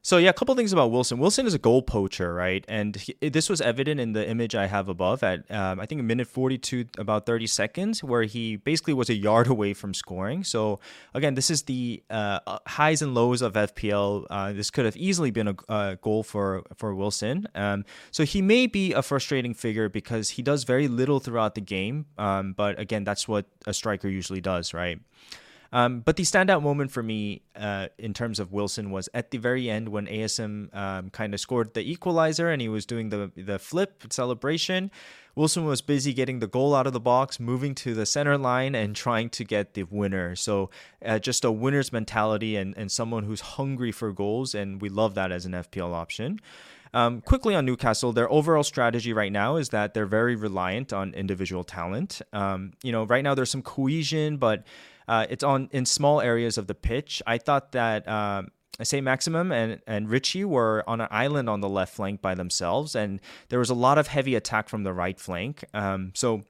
So yeah, a couple things about Wilson. Wilson is a goal poacher, right? And he, this was evident in the image I have above at um, I think a minute 42, about 30 seconds, where he basically was a yard *laughs* away from scoring. So again, this is the uh, highs and lows of FPL. Uh, this could have easily been a, a goal for for Wilson. Um, so he may be a frustrating figure because he does very little throughout the game. Um, but again, that's what a striker usually does, right? Um, but the standout moment for me uh, in terms of Wilson was at the very end when ASM um, kind of scored the equalizer and he was doing the the flip celebration. Wilson was busy getting the goal out of the box, moving to the center line, and trying to get the winner. So, uh, just a winner's mentality and, and someone who's hungry for goals, and we love that as an FPL option. Um, quickly on Newcastle, their overall strategy right now is that they're very reliant on individual talent. Um, you know, right now there's some cohesion, but uh, it's on in small areas of the pitch. I thought that um, Saint-Maximin and, and Ritchie were on an island on the left flank by themselves, and there was a lot of heavy attack from the right flank. Um, so,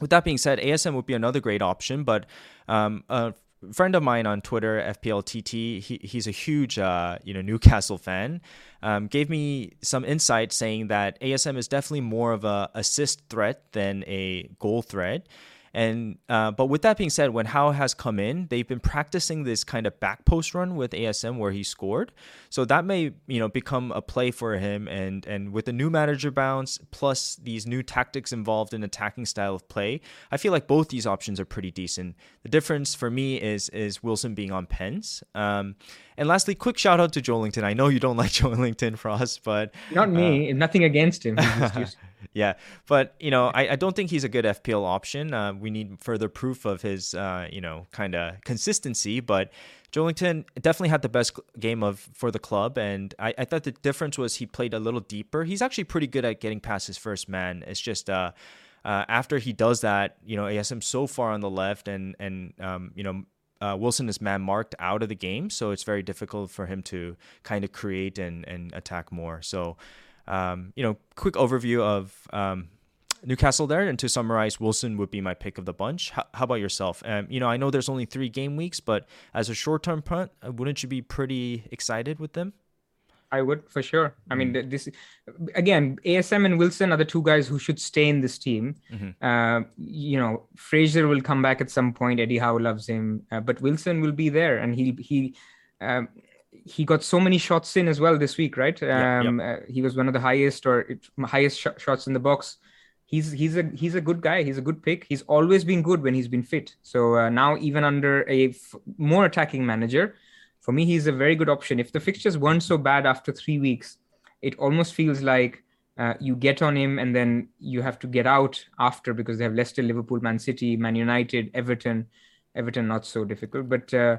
with that being said, ASM would be another great option, but um, a friend of mine on Twitter, FPLTT, he, he's a huge uh, you know Newcastle fan. Um, gave me some insight saying that ASM is definitely more of a assist threat than a goal threat. And uh, but with that being said, when Howe has come in, they've been practicing this kind of back post run with ASM where he scored. So that may you know become a play for him. And and with the new manager bounce plus these new tactics involved in attacking style of play, I feel like both these options are pretty decent. The difference for me is is Wilson being on pens. Um, and lastly, quick shout out to Joelinton. I know you don't *laughs* like Joelinton, Frost, but not me. Uh, nothing against him. *laughs* *laughs* yeah, but you know, I, I don't think he's a good FPL option. Uh, we need further proof of his, uh, you know, kind of consistency. But Joelinton definitely had the best game of for the club, and I, I thought the difference was he played a little deeper. He's actually pretty good at getting past his first man. It's just uh, uh, after he does that, you know, he has him so far on the left, and and um, you know. Uh, Wilson is man marked out of the game, so it's very difficult for him to kind of create and, and attack more. So, um, you know, quick overview of um, Newcastle there. And to summarize, Wilson would be my pick of the bunch. How, how about yourself? Um, you know, I know there's only three game weeks, but as a short term punt, uh, wouldn't you be pretty excited with them? I would for sure. I mean, mm-hmm. this again, ASM and Wilson are the two guys who should stay in this team. Mm-hmm. Uh, you know, Fraser will come back at some point. Eddie Howe loves him, uh, but Wilson will be there, and he he. Um, he got so many shots in as well this week, right? Um, Uh, he was one of the highest or highest sh- shots in the box. He's he's a he's a good guy. He's a good pick. He's always been good when he's been fit. So uh, now even under a f- more attacking manager, for me he's a very good option. If the fixtures weren't so bad after three weeks, it almost feels like uh, you get on him and then you have to get out after because they have Leicester, Liverpool, Man City, Man United, Everton. Everton not so difficult, but uh,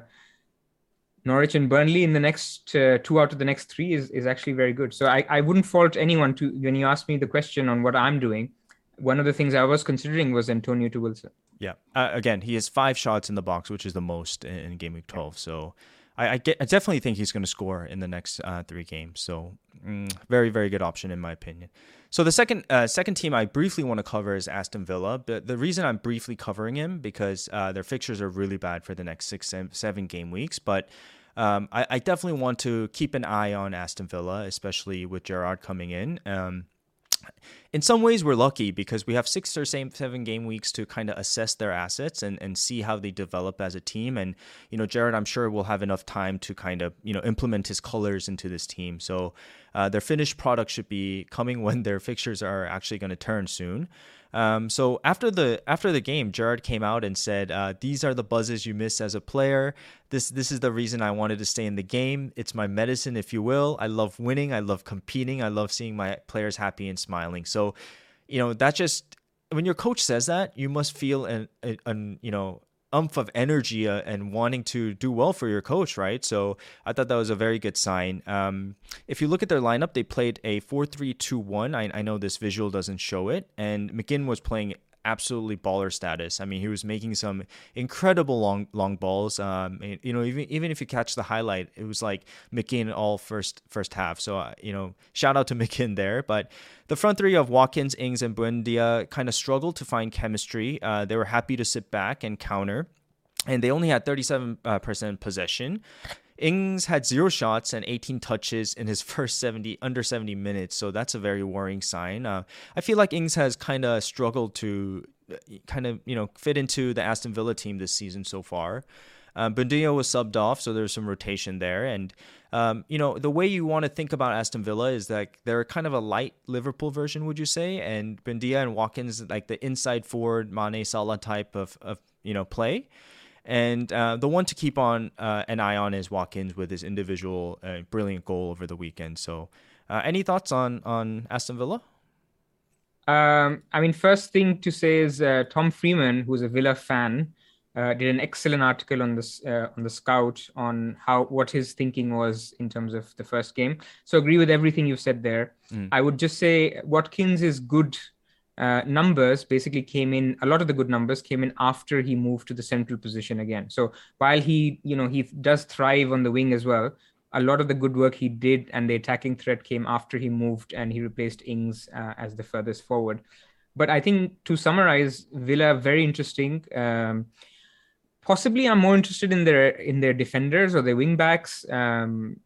Norwich and Burnley in the next uh, two out of the next three is, is actually very good. So I, I wouldn't fault anyone to when you ask me the question on what I'm doing. One of the things I was considering was Antonio to Wilson. Yeah. Uh, again, he has five shots in the box, which is the most in, in game week 12. So I, I, get, I definitely think he's going to score in the next uh, three games. So mm, very, very good option in my opinion. So the second uh, second team I briefly want to cover is Aston Villa. But the reason I'm briefly covering him because uh, their fixtures are really bad for the next six seven game weeks. But um, I, I, definitely want to keep an eye on Aston Villa, especially with Gerrard coming in. Um, in some ways we're lucky because we have six or seven game weeks to kind of assess their assets and, and see how they develop as a team. And you know Gerrard i'm sure will have enough time to kind of you know implement his colors into this team. So uh, their finished product should be coming *laughs* when their fixtures are actually going to turn soon um, so after the after the game, Gerrard came out and said, uh, "These are the buzzes you miss as a player. This this is the reason I wanted to stay in the game. It's my medicine, if you will. I love winning. I love competing. I love seeing my players happy and smiling. So, you know, that just when your coach says that, you must feel an, an you know umph of energy uh, and wanting to do well for your coach, right? So I thought that was a very good sign. Um, if you look at their lineup, they played a 4 3 2 1. I know this visual doesn't show it. And McGinn was playing absolutely baller status. I mean, he was making some incredible long long balls. Um, you know, even even if you catch the highlight, it was like McGinn all first first half. So uh, you know, shout out to *laughs* McGinn there. But the front three of Watkins, Ings, and Buendia kind of struggled to find chemistry. Uh, they were happy to sit back and counter, and they only had 37% uh, possession Ings had zero shots and 18 touches in his *laughs* first 70 under 70 minutes, so that's a very worrying sign. Uh, I feel like Ings has kind of struggled to uh, kind of you know fit into the Aston Villa team this season so far. Um, Buendia was subbed off, so there's some rotation there. And, um, you know, the way you want to think about Aston Villa is that they're kind of a light Liverpool version, would you say? And Buendia and Watkins, like the inside forward, Mane Salah type of, of you know, play. And uh, the one to keep on uh, an eye on is Watkins with his individual uh, brilliant goal over the weekend. So, uh, any thoughts on on Aston Villa? Um, I mean, first thing to say is uh, Tom Freeman, who's a Villa fan, uh, did an excellent article on this uh, on the Scout on how what his thinking was in terms of the first game. So agree with everything you've said there. Mm. I would just say Watkins is good uh, numbers basically came in. A lot of the good numbers came in after he moved to the central position again. So while he you know he does thrive on the wing as well. A lot of the good work he did and the attacking threat came after he moved and he replaced Ings uh, as the furthest forward. But I think to summarize, Villa very interesting. Um, possibly I'm more interested in their in their defenders or their wingbacks um,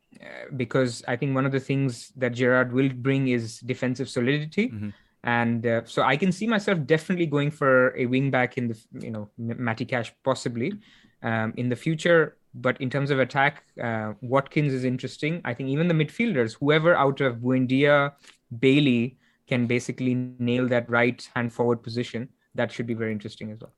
because I think one of the things that Gerrard will bring is defensive solidity. Mm-hmm. And uh, so I can see myself definitely going for a wing back in the you know Matty Cash possibly um, in the future. But in terms of attack, uh, Watkins is interesting. I think even the midfielders, whoever out of Buendia, Bailey, can basically nail that right hand forward position. That should be very interesting as well.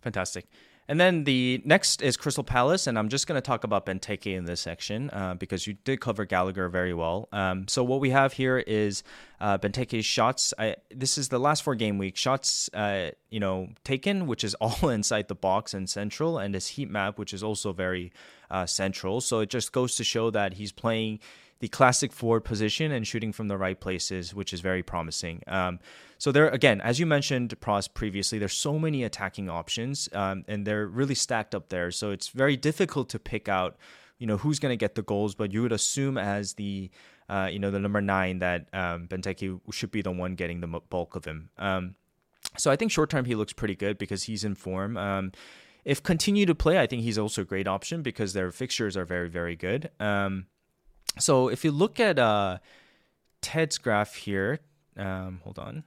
Fantastic. And then the next is Crystal Palace, and I'm just going to talk about Benteke in this section uh, because you did cover Gallagher very well. Um, so what we have here is uh, Benteke's shots. I, this is the last four game week shots, uh, you know, taken, which is *laughs* all inside the box and central, and his heat map, which is also very uh, central. So it just goes to show that he's playing the classic forward position and shooting from the right places, which is very promising. Um, so there, again, as you mentioned, Pras previously, there's so many attacking options, um, and they're really stacked up there. So it's very difficult to pick out, you know, who's going to get the goals. But you would assume as the, uh, you know, the number nine that um, Benteke should be the one getting the bulk of him. Um, so I think short term he looks pretty good because he's in form. Um, if continue to play, I think he's also a great option because their fixtures are very, very good. Um, so if you look at uh, Ted's graph here, um, hold on.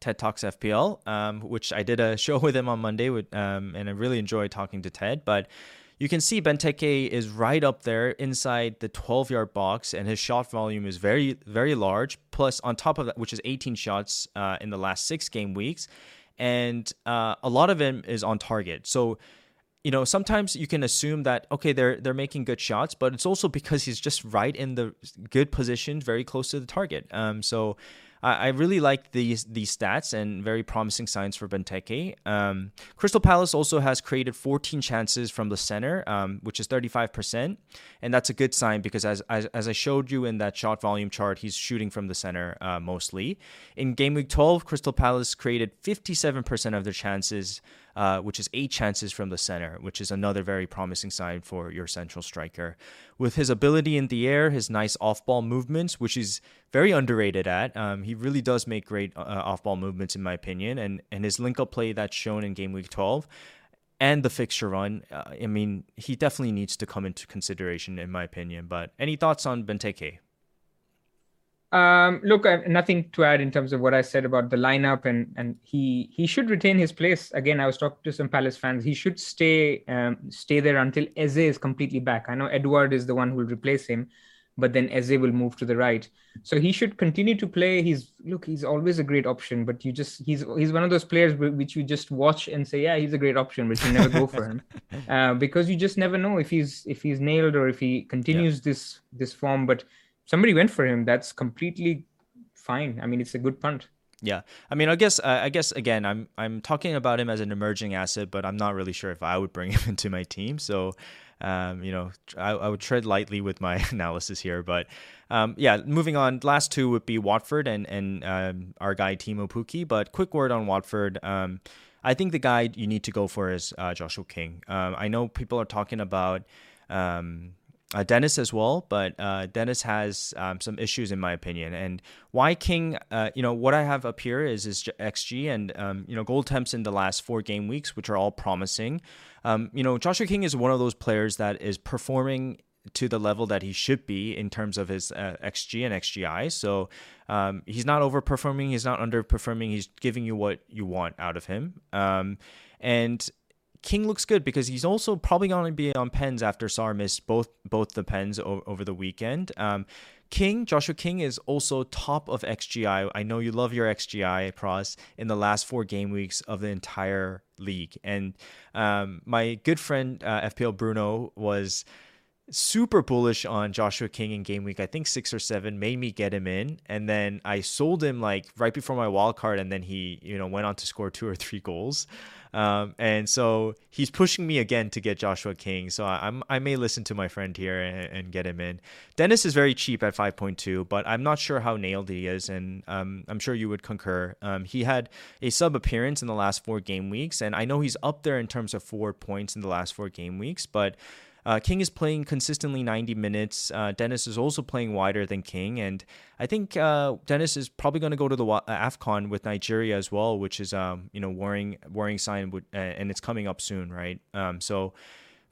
TED Talks FPL, um, which I did a *laughs* show with him on Monday, with, um, and I really enjoyed talking to Ted. But you can see Benteke is right up there inside the 12 yard box, and his shot volume is very, very large. Plus, on top of that, which is 18 shots uh, in the last six game weeks, and uh, a lot of him is on target. So you know, sometimes you can assume that okay, they're they're making good shots, but it's also because he's just right in the good position, very close to the target. Um, so I, I really like these these stats and very promising signs for Benteke. Um, Crystal Palace also has created 14 chances from the center, um, which is 35%, and that's a good sign because as, as as I showed you in that shot volume chart, he's shooting from the center uh, mostly. In game week 12, Crystal Palace created 57% of their chances uh, which is eight chances from the center, which is another very promising sign for your central striker. With his ability in the air, his nice off ball movements, which he's very underrated at, um, he really does make great uh, off ball movements, in my opinion, and, and his link up play that's shown in game week 12 and the fixture run. Uh, I mean, he definitely needs to come into consideration, in my opinion. But any thoughts on Benteke? Um, look, I, nothing to add in terms of what I said about the lineup, and and he he should retain his place. Again, I was talking to some Palace fans. He should stay um, stay there until Eze is completely back. I know Édouard is the one who will replace him, but then Eze will move to the right. So he should continue to play. He's look, he's always a great option, but you just he's he's one of those players which you just watch and say, yeah, he's a great option, but you never go for him *laughs* uh, because you just never know if he's if he's nailed or if he continues yeah. this this form, but somebody went for him, that's completely fine. I mean, it's a good punt. Yeah, I mean, I guess uh, I guess again, I'm I'm talking about him as an emerging asset, but I'm not really sure if I would bring him *laughs* into my team. So, um, you know, I, I, would tread lightly with my *laughs* analysis here. But um, yeah, moving on. Last two would be Watford and and um, our guy Teemu Pukki. But quick word on Watford. Um, I think the guy you need to go for is uh, Joshua King. Um, I know people are talking about. Um, uh, Dennis as well, but uh, Dennis has um, some issues in my opinion. And why King, uh, you know, what I have up here is his XG and um, you know goal temps in the last four game weeks, which are all promising. Um, you know, Joshua King is one of those players that is performing to the level that he should be in terms of his uh, XG and XGI. So um, he's not overperforming, he's not underperforming. He's giving you what you want out of him. Um, and King looks good because he's also probably going to be on pens after Sarr missed both both the pens o- over the weekend. Um, King, Joshua King is also top of XGI. I know you love your XGI, Pros, in the last four game weeks of the entire league. And um, my good friend uh, FPL Bruno was super bullish on Joshua King in game week. I think six or seven made me get him in, and then I sold him like right before my wild card, and then he you know went on to score two or three goals. Um, and so he's pushing me again to get Joshua King. So I, am I may listen to my friend here and, and, get him in. Dennis is very cheap at 5.2, but I'm not sure how nailed he is, and um, I'm sure you would concur. Um, he had a sub appearance in the last four game weeks, and I know he's up there in terms of four points in the last four game weeks, but uh, King is playing consistently 90 minutes. Uh, Dennis is also playing wider than King, and I think uh, Dennis is probably going to go to the uh, Afcon with Nigeria as well, which is um, you know worrying worrying sign, and it's coming up soon, right? Um, so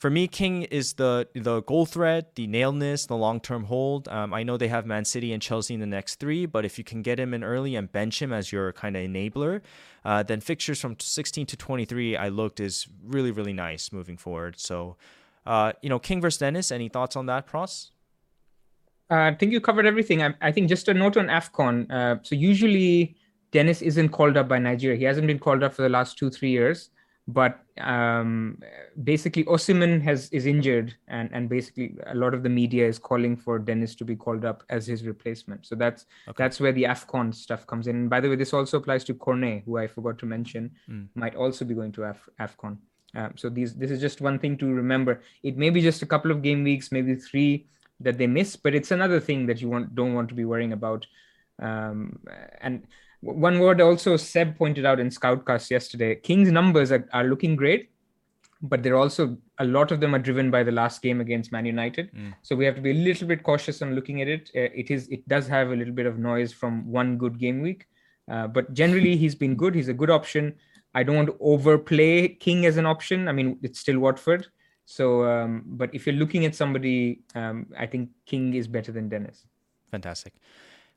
for me, King is the the goal threat, the nailedness, the long term hold. Um, I know they have Man City and Chelsea in the next three, but if you can get him in early and bench him as your kind of enabler, uh, then fixtures from 16 to 23, I looked is really really nice moving forward. So. Uh, you know, King versus Dennis. Any thoughts on that, Pros? Uh, I think you covered everything. I, I, think just a note on AFCON. Uh, so usually Dennis isn't called up by Nigeria. He hasn't been called up for the last two, three years. But um, basically, Osimhen has is injured, and and basically a lot of the media is calling for Dennis to be called up as his replacement. So that's okay. that's where the Afcon stuff comes in. And by the way, this also applies to Cornet, who I forgot to mention, mm. might also be going to Af- Afcon. Um, so these this is just one thing to remember. It may be just a couple of game weeks, maybe three that they miss, but it's another thing that you want don't want to be worrying about. Um, and one word also Seb pointed out in Scoutcast yesterday: King's numbers are, are looking great, but they're also a lot of them are driven by the last game against Man United. Mm. So we have to be a little bit cautious on looking at it. Uh, it is it does have a little bit of noise from one good game week, uh, but generally he's been good. He's a good option. I don't want to overplay King as an option. I mean, it's still Watford. So, um, but if you're looking at somebody, um, I think King is better than Dennis. Fantastic.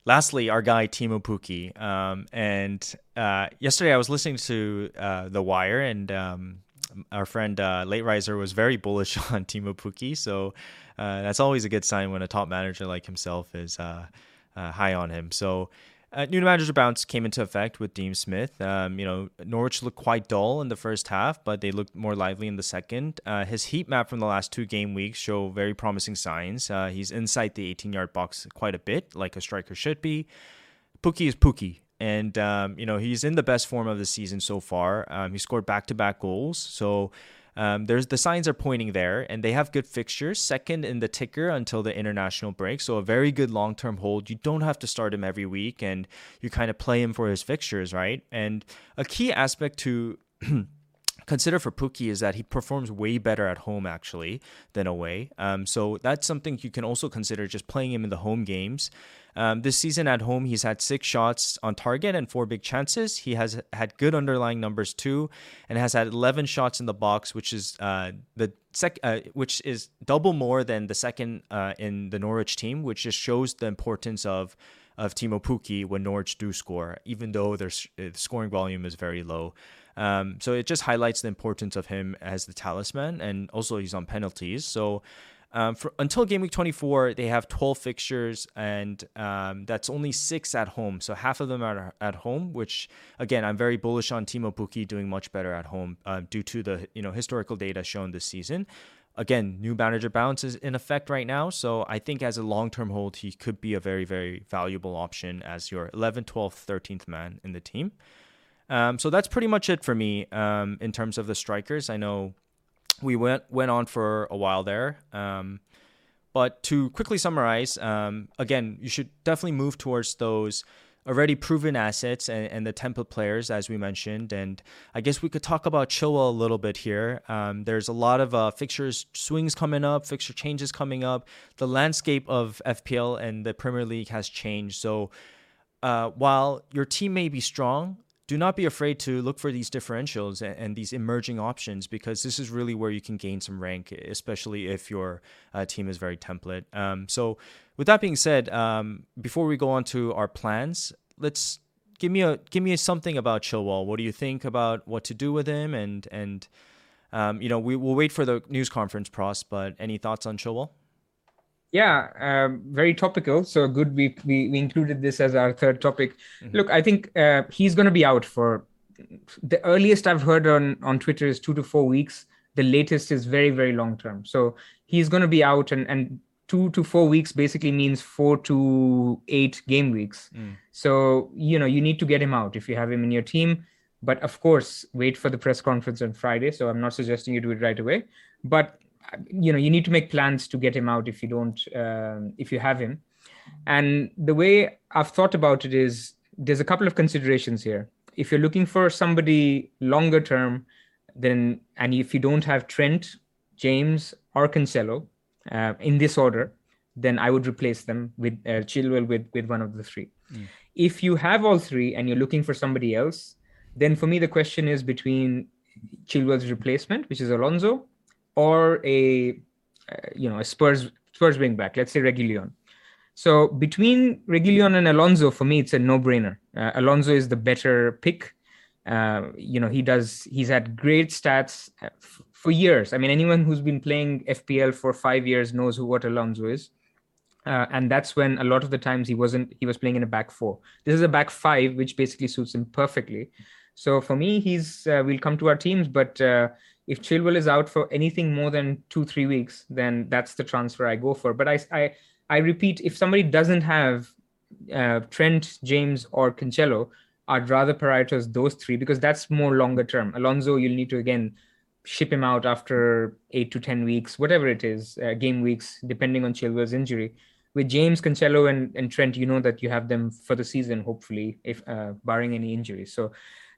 Lastly, our guy Teemu Pukki. Um, and uh, yesterday I was listening to uh, The Wire, and um, our friend uh, Late Riser was very bullish *laughs* on Teemu Pukki. So uh, that's always a good sign when a top manager like himself is uh, uh, high on him. So uh, new manager bounce came into effect with Dean Smith. Um, you know, Norwich looked quite dull in the first half, but they looked more lively in the second. Uh, his heat map from the last two game weeks show very promising signs. Uh, he's inside the 18 yard box quite a bit, like a striker should be. Pukki is Pukki. And, um, you know, he's in the best form of the season so far. Um, he scored back to back goals. So, um, there's the signs are pointing there, and they have good fixtures. Second in the ticker until the international break, so a very good long-term hold. You don't have to start him every week, and you kind of play him for his fixtures, right? And a key aspect to *clears throat* consider for Pukki is that he performs way better at home actually than away. Um, so that's something you can also consider just playing him in the home games. Um, this season at home, he's had six shots on target and four big chances. He has had good underlying numbers too, and has had 11 shots in the box, which is uh, the sec- uh, which is double more than the second uh, in the Norwich team, which just shows the importance of of Teemu Pukki when Norwich do score, even though their uh, scoring volume is very low. Um, so it just highlights the importance of him as the talisman, and also he's on penalties. So um, for, until game week 24, they have 12 fixtures, and um, that's only six at home. So half of them are at home, which again, I'm very bullish on Teemu Pukki doing much better at home uh, due to the you know historical data shown this season. Again, new manager bounce is in effect right now, so I think as a long-term hold, he could be a very very valuable option as your 11th, 12th, 13th man in the team. Um, so that's pretty much it for me um, in terms of the strikers. I know we went went on for a while there. Um, but to quickly summarize, um, again, you should definitely move towards those already proven assets and, and, the template players, as we mentioned. And I guess we could talk about Chilwell a little bit here. Um, there's a lot of uh, fixtures swings coming up, fixture changes coming up. The landscape of FPL and the Premier League has changed. So uh, while your team may be strong, do not be afraid to look for these differentials and, and, these emerging options because this is really where you can gain some rank, especially if your uh, team is very template. Um, so, with that being said, um, before we go on to our plans, let's give me a give me something about Chilwell. What do you think about what to do with him? And and um, you know, we will wait for the news conference, Pros. But any thoughts on Chilwell? Yeah, um, very topical. So good. We, we, we included this as our third topic. Mm-hmm. Look, I think uh, he's going to be out for the earliest I've heard on on Twitter is two to four weeks. The latest is very very long term. So he's going to be out, and and two to four weeks basically means four to eight game weeks. Mm. So you know you need to get him out if you have him in your team. But of course, wait for the press conference on Friday. So I'm not suggesting you do it right away. But you know you need to make plans to get him out if you don't um, if you have him. And the way i've thought about it is there's a couple of considerations here. If you're looking for somebody longer term then and if you don't have trent james or cancelo uh, in this order then i would replace them with uh, chilwell with with one of the three. Mm. if you have all three and you're looking for somebody else then for me the question is between chilwell's replacement which is alonso or a uh, you know a Spurs Spurs wing back, let's say Reguilon. So between Reguilon and Alonso, for me, it's a no-brainer. Uh, Alonso is the better pick. Uh, you know, he does. He's had great stats uh, f- for years. I mean, anyone who's been playing FPL for five years knows who what Alonso is. Uh, and that's when a lot of the times he wasn't. He was playing in a back four. This is a back five, which basically suits him perfectly. So for me, he's. Uh, we'll come to our teams, but if Chilwell is out for anything more than two three weeks, then that's the transfer I go for. But I I, I repeat, if somebody doesn't have uh, Trent, James, or Cancelo, I'd rather prioritize those three because that's more longer term. Alonso, you'll need to again ship him out after eight to ten weeks, whatever it is, uh, game weeks, depending on Chilwell's injury. With James, Cancelo, and, and Trent, you know that you have them for the season, hopefully, if uh, barring any injuries. So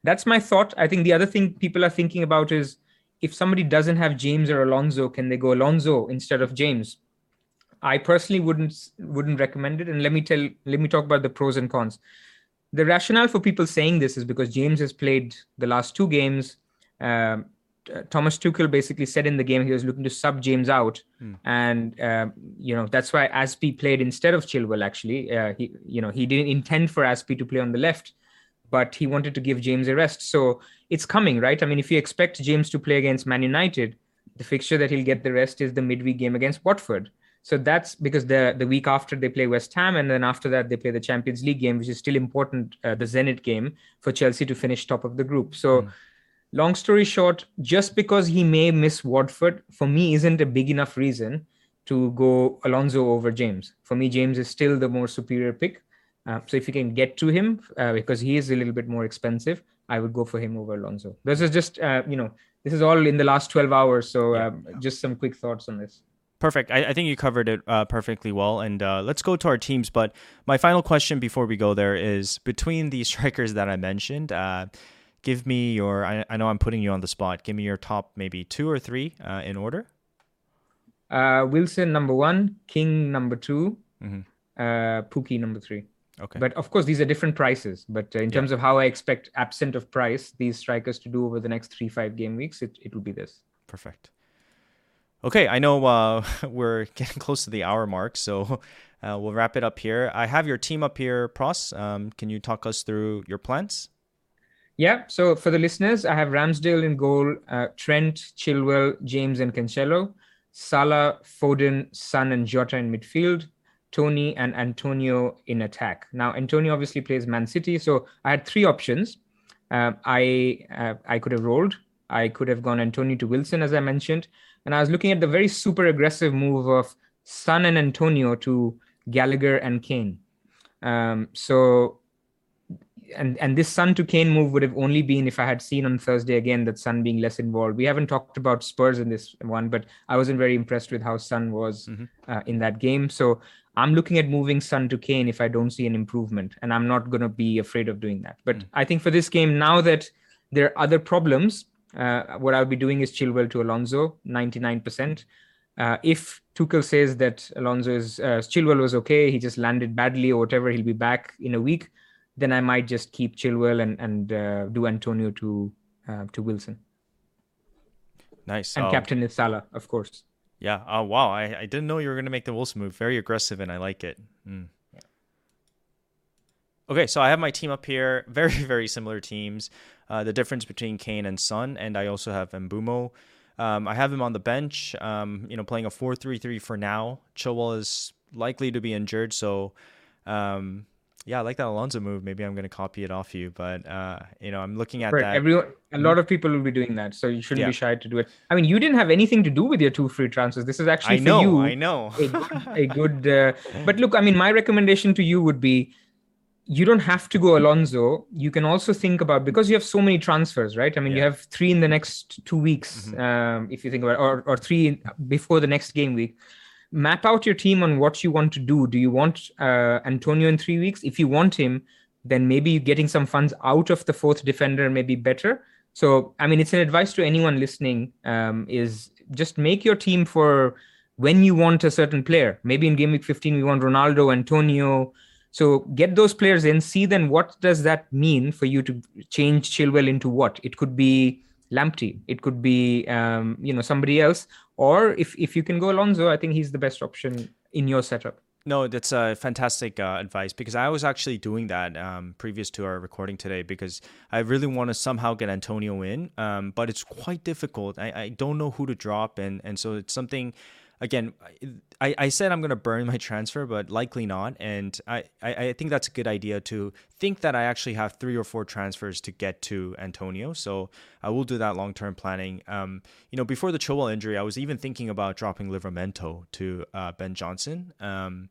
that's my thought. I think the other thing people are thinking about is if somebody doesn't have James or Alonso, can they go Alonso instead of James? I personally wouldn't wouldn't recommend it. And let me tell let me talk about the pros and cons. The rationale for people saying this is because James has played the last two games. Um, Thomas Tuchel basically said in the game he was looking to sub James out, hmm. and uh, you know that's why Azpi played instead of Chilwell. Actually, uh, he you know he didn't intend for Azpi to play on the left, but he wanted to give James a rest. So it's coming, right? I mean, if you expect James to play against Man United, the fixture that he'll get the rest is the midweek game against Watford. So that's because the the week after they play West Ham, and then after that they play the Champions League game, which is still important, uh, the Zenit game for Chelsea to finish top of the group. So, mm. long story short, just because he may miss Watford, for me, isn't a big enough reason to go Alonso over James. For me, James is still the more superior pick. Uh, so if you can get to him, uh, because he is a little bit more expensive, I would go for him over Alonso. This is just, uh, you know, this is all in the last 12 hours. So yeah, um, yeah. just some quick thoughts on this. Perfect. I, I think you covered it uh, perfectly well. And uh, let's go to our teams. But my final question before we go there is between the *laughs* strikers that I mentioned, uh, give me your, I, I, know I'm putting you on the spot. Give me your top maybe two or three uh, in order. Uh, Wilson, number one, King, number 2 mm-hmm. Uh, Pukki, number three. Okay. But of course, these are different prices. But uh, in terms yeah. of how I expect, absent of price, these strikers to do over the next three, five game weeks, it, it will be this. Perfect. Okay, I know uh, *laughs* we're getting close to the hour mark, so uh, we'll wrap it up here. I have your team up here, Pros. Um, can you talk us through your plans? Yeah, so for the listeners, I have Ramsdale in goal, uh, Trent, Chilwell, James, and Cancelo, Salah, Foden, Son, and Jota in midfield, Toney and Antonio in attack. Now, Antonio obviously plays Man City, so I had three options. Uh, I uh, I could have rolled. I could have gone Antonio to Wilson, as I mentioned, and I was looking at the very super aggressive move of Son and Antonio to Gallagher and Kane. Um, so, and and this Son to Kane move would have only been if I had seen on Thursday again that Son being less involved. We haven't talked about Spurs in this one, but I wasn't very impressed with how Son was mm-hmm. uh, in that game. So I'm looking at moving Son to Kane if I don't see an improvement, and I'm not going to be afraid of doing that. But mm. I think for this game, now that there are other problems, uh, what I'll be doing is Chilwell to Alonso, 99%. Uh, if Tuchel says that Alonso is uh, Chilwell was okay, he just landed badly or whatever, he'll be back in a week. Then I might just keep Chilwell and and uh, do Antonio to uh, to Wilson. Nice. And oh. captain is Salah, of course. Yeah. Oh wow. I, I didn't know you were gonna make the Wilson move. Very aggressive, and I like it. Mm. Okay, so I have my team up here. *laughs* Very very similar teams. Uh, the difference between Kane and Son, and I also have Mbeumo. Um, I have him on the bench. Um, you know, playing a four-three-three for now. Chilwell is likely to be injured, so um, yeah, I like that Alonso move. Maybe I'm going to copy it off you, but uh, you know, I'm looking at right. that. Everyone, a lot of people will be doing that, so you shouldn't yeah. be shy to do it. I mean, you didn't have anything to do with your two free transfers. This is actually I know, for you. I know. a good, a good uh, but look, I mean, my recommendation to you would be, you don't have to go Alonso. You can also think about because you have so many transfers, right? I mean, yeah. you have three in the next two weeks, mm-hmm. um, if you think about, it, or or three before the next game week map out your team on what you want to do. Do you want uh, Antonio in three weeks? If you want him, then maybe getting some funds out of the fourth defender may be better. So, I mean, it's an advice to anyone listening um, is just make your team for when you want a certain player. Maybe in game week 15, we want Ronaldo, Antonio. So get those players in, see then what does that mean for you to change Chilwell into what? It could be Lamptey. It could be um, you know somebody else. Or if if you can go Alonso, I think he's the best option in your setup. No, that's a fantastic uh, advice because I was actually doing that um, previous to our recording today because I really want to somehow get Antonio in, um, but it's quite difficult. I, I don't know who to drop, and and so it's something again, I, I said I'm going to burn my *laughs* transfer, but likely not. And I, I, I think that's a good idea to think that I actually have three or four transfers to get to Antonio. So I will do that long term planning. Um, you know, before the Chilwell injury, I was even thinking about dropping Livramento to uh, Ben Johnson. Um,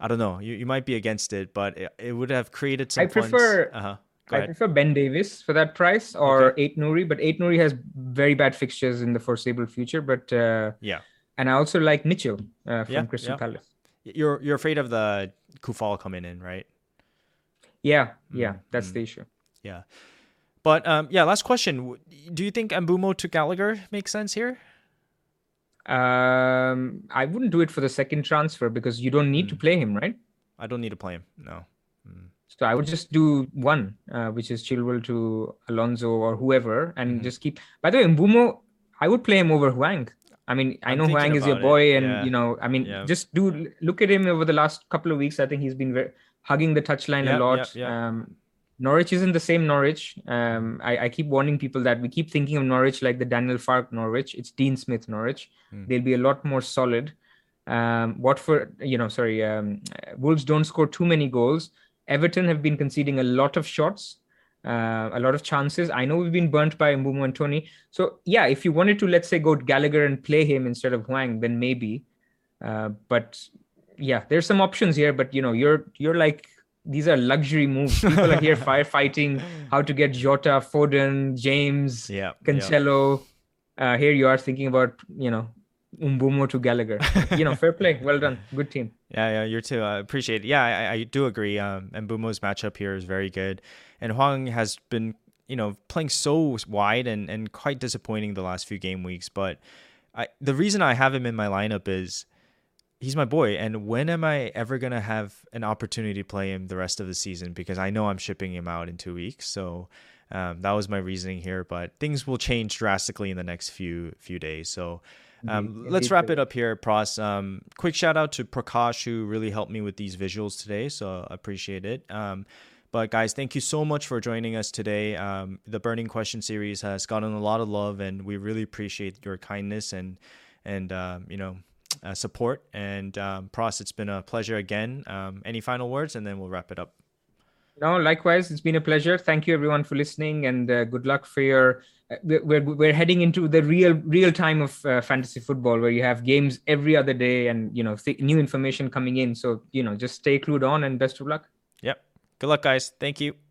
I don't know. You, you might be against it, but it, it would have created some. I prefer. Uh-huh. I prefer Ben Davies for that price or okay. Aït-Nouri, but Aït-Nouri has very bad fixtures in the foreseeable future. But uh, yeah, and I also like Mitchell uh, from yeah, Crystal yeah. Palace. You're you're afraid of the Kufal coming in, right? Yeah, yeah, mm-hmm. that's the issue. Yeah, but um, yeah. Last question: Do you think Mbeumo to Gallagher makes sense here? Um, I wouldn't do it for the second transfer because you don't need mm. to play him, right? I don't need to play him. No. Mm. So I would just do one, uh, which is Chilwell to Alonso or whoever, and mm just keep. By the way, Mbeumo, I would play him over Hwang. I mean, I know Hwang is your boy, it. and yeah. you know, I mean, yeah. just do look at him over the last couple of weeks. I think he's been very, hugging the touchline yeah, a lot. Um, Norwich isn't the same Norwich. Um, I, I, keep warning people that we keep thinking of Norwich like the Daniel Farke Norwich. It's Dean Smith Norwich. Hmm. They'll be a lot more solid. Um, Watford, you know, sorry, um, Wolves don't score too many goals. Everton have been conceding a lot of shots uh, a lot of chances. I know we've been burnt by Mbeumo and Toney. So yeah, if you wanted to, let's say, go to Gallagher and play him instead of Hwang, then maybe. Uh, but yeah, there's some options here. But you know, you're you're like these are luxury moves. People are here *laughs* firefighting how to get Jota, Foden, James, yeah, Cancelo. Yeah. Uh, here you are thinking about you know Mbeumo to Gallagher. you know, fair play. Well done. Good team. Yeah, yeah, you're too. I appreciate it. Yeah, I, I do agree. Um, and Mbeumo's matchup here is very good. And Hwang has been, you know, playing so wide and, and quite disappointing the last few game weeks. But I, the reason I have him in my lineup is he's my boy. And when am I ever going to have an opportunity to play him the rest of the season? Because I know I'm shipping him out in two weeks. So um, that was my reasoning here. But things will change drastically in the next few few days. So um, let's wrap it up here, Pras. Um, quick shout out to Prakash who really helped me with these visuals today, so I appreciate it. Um, but guys, thank you so much for joining us today. Um, the burning question series has gotten a lot of love, and we really appreciate your kindness and and um, you know uh, support. And um, Pras, it's been a pleasure again. Um, any final words, and then we'll wrap it up. No, likewise, it's been a pleasure. Thank you everyone for listening, and uh, good luck for your we're we're heading into the real real time of uh, fantasy football where you have games every other day and you know th- new information coming in. So you know just stay clued on and best of luck. Yep. Good luck guys. Thank you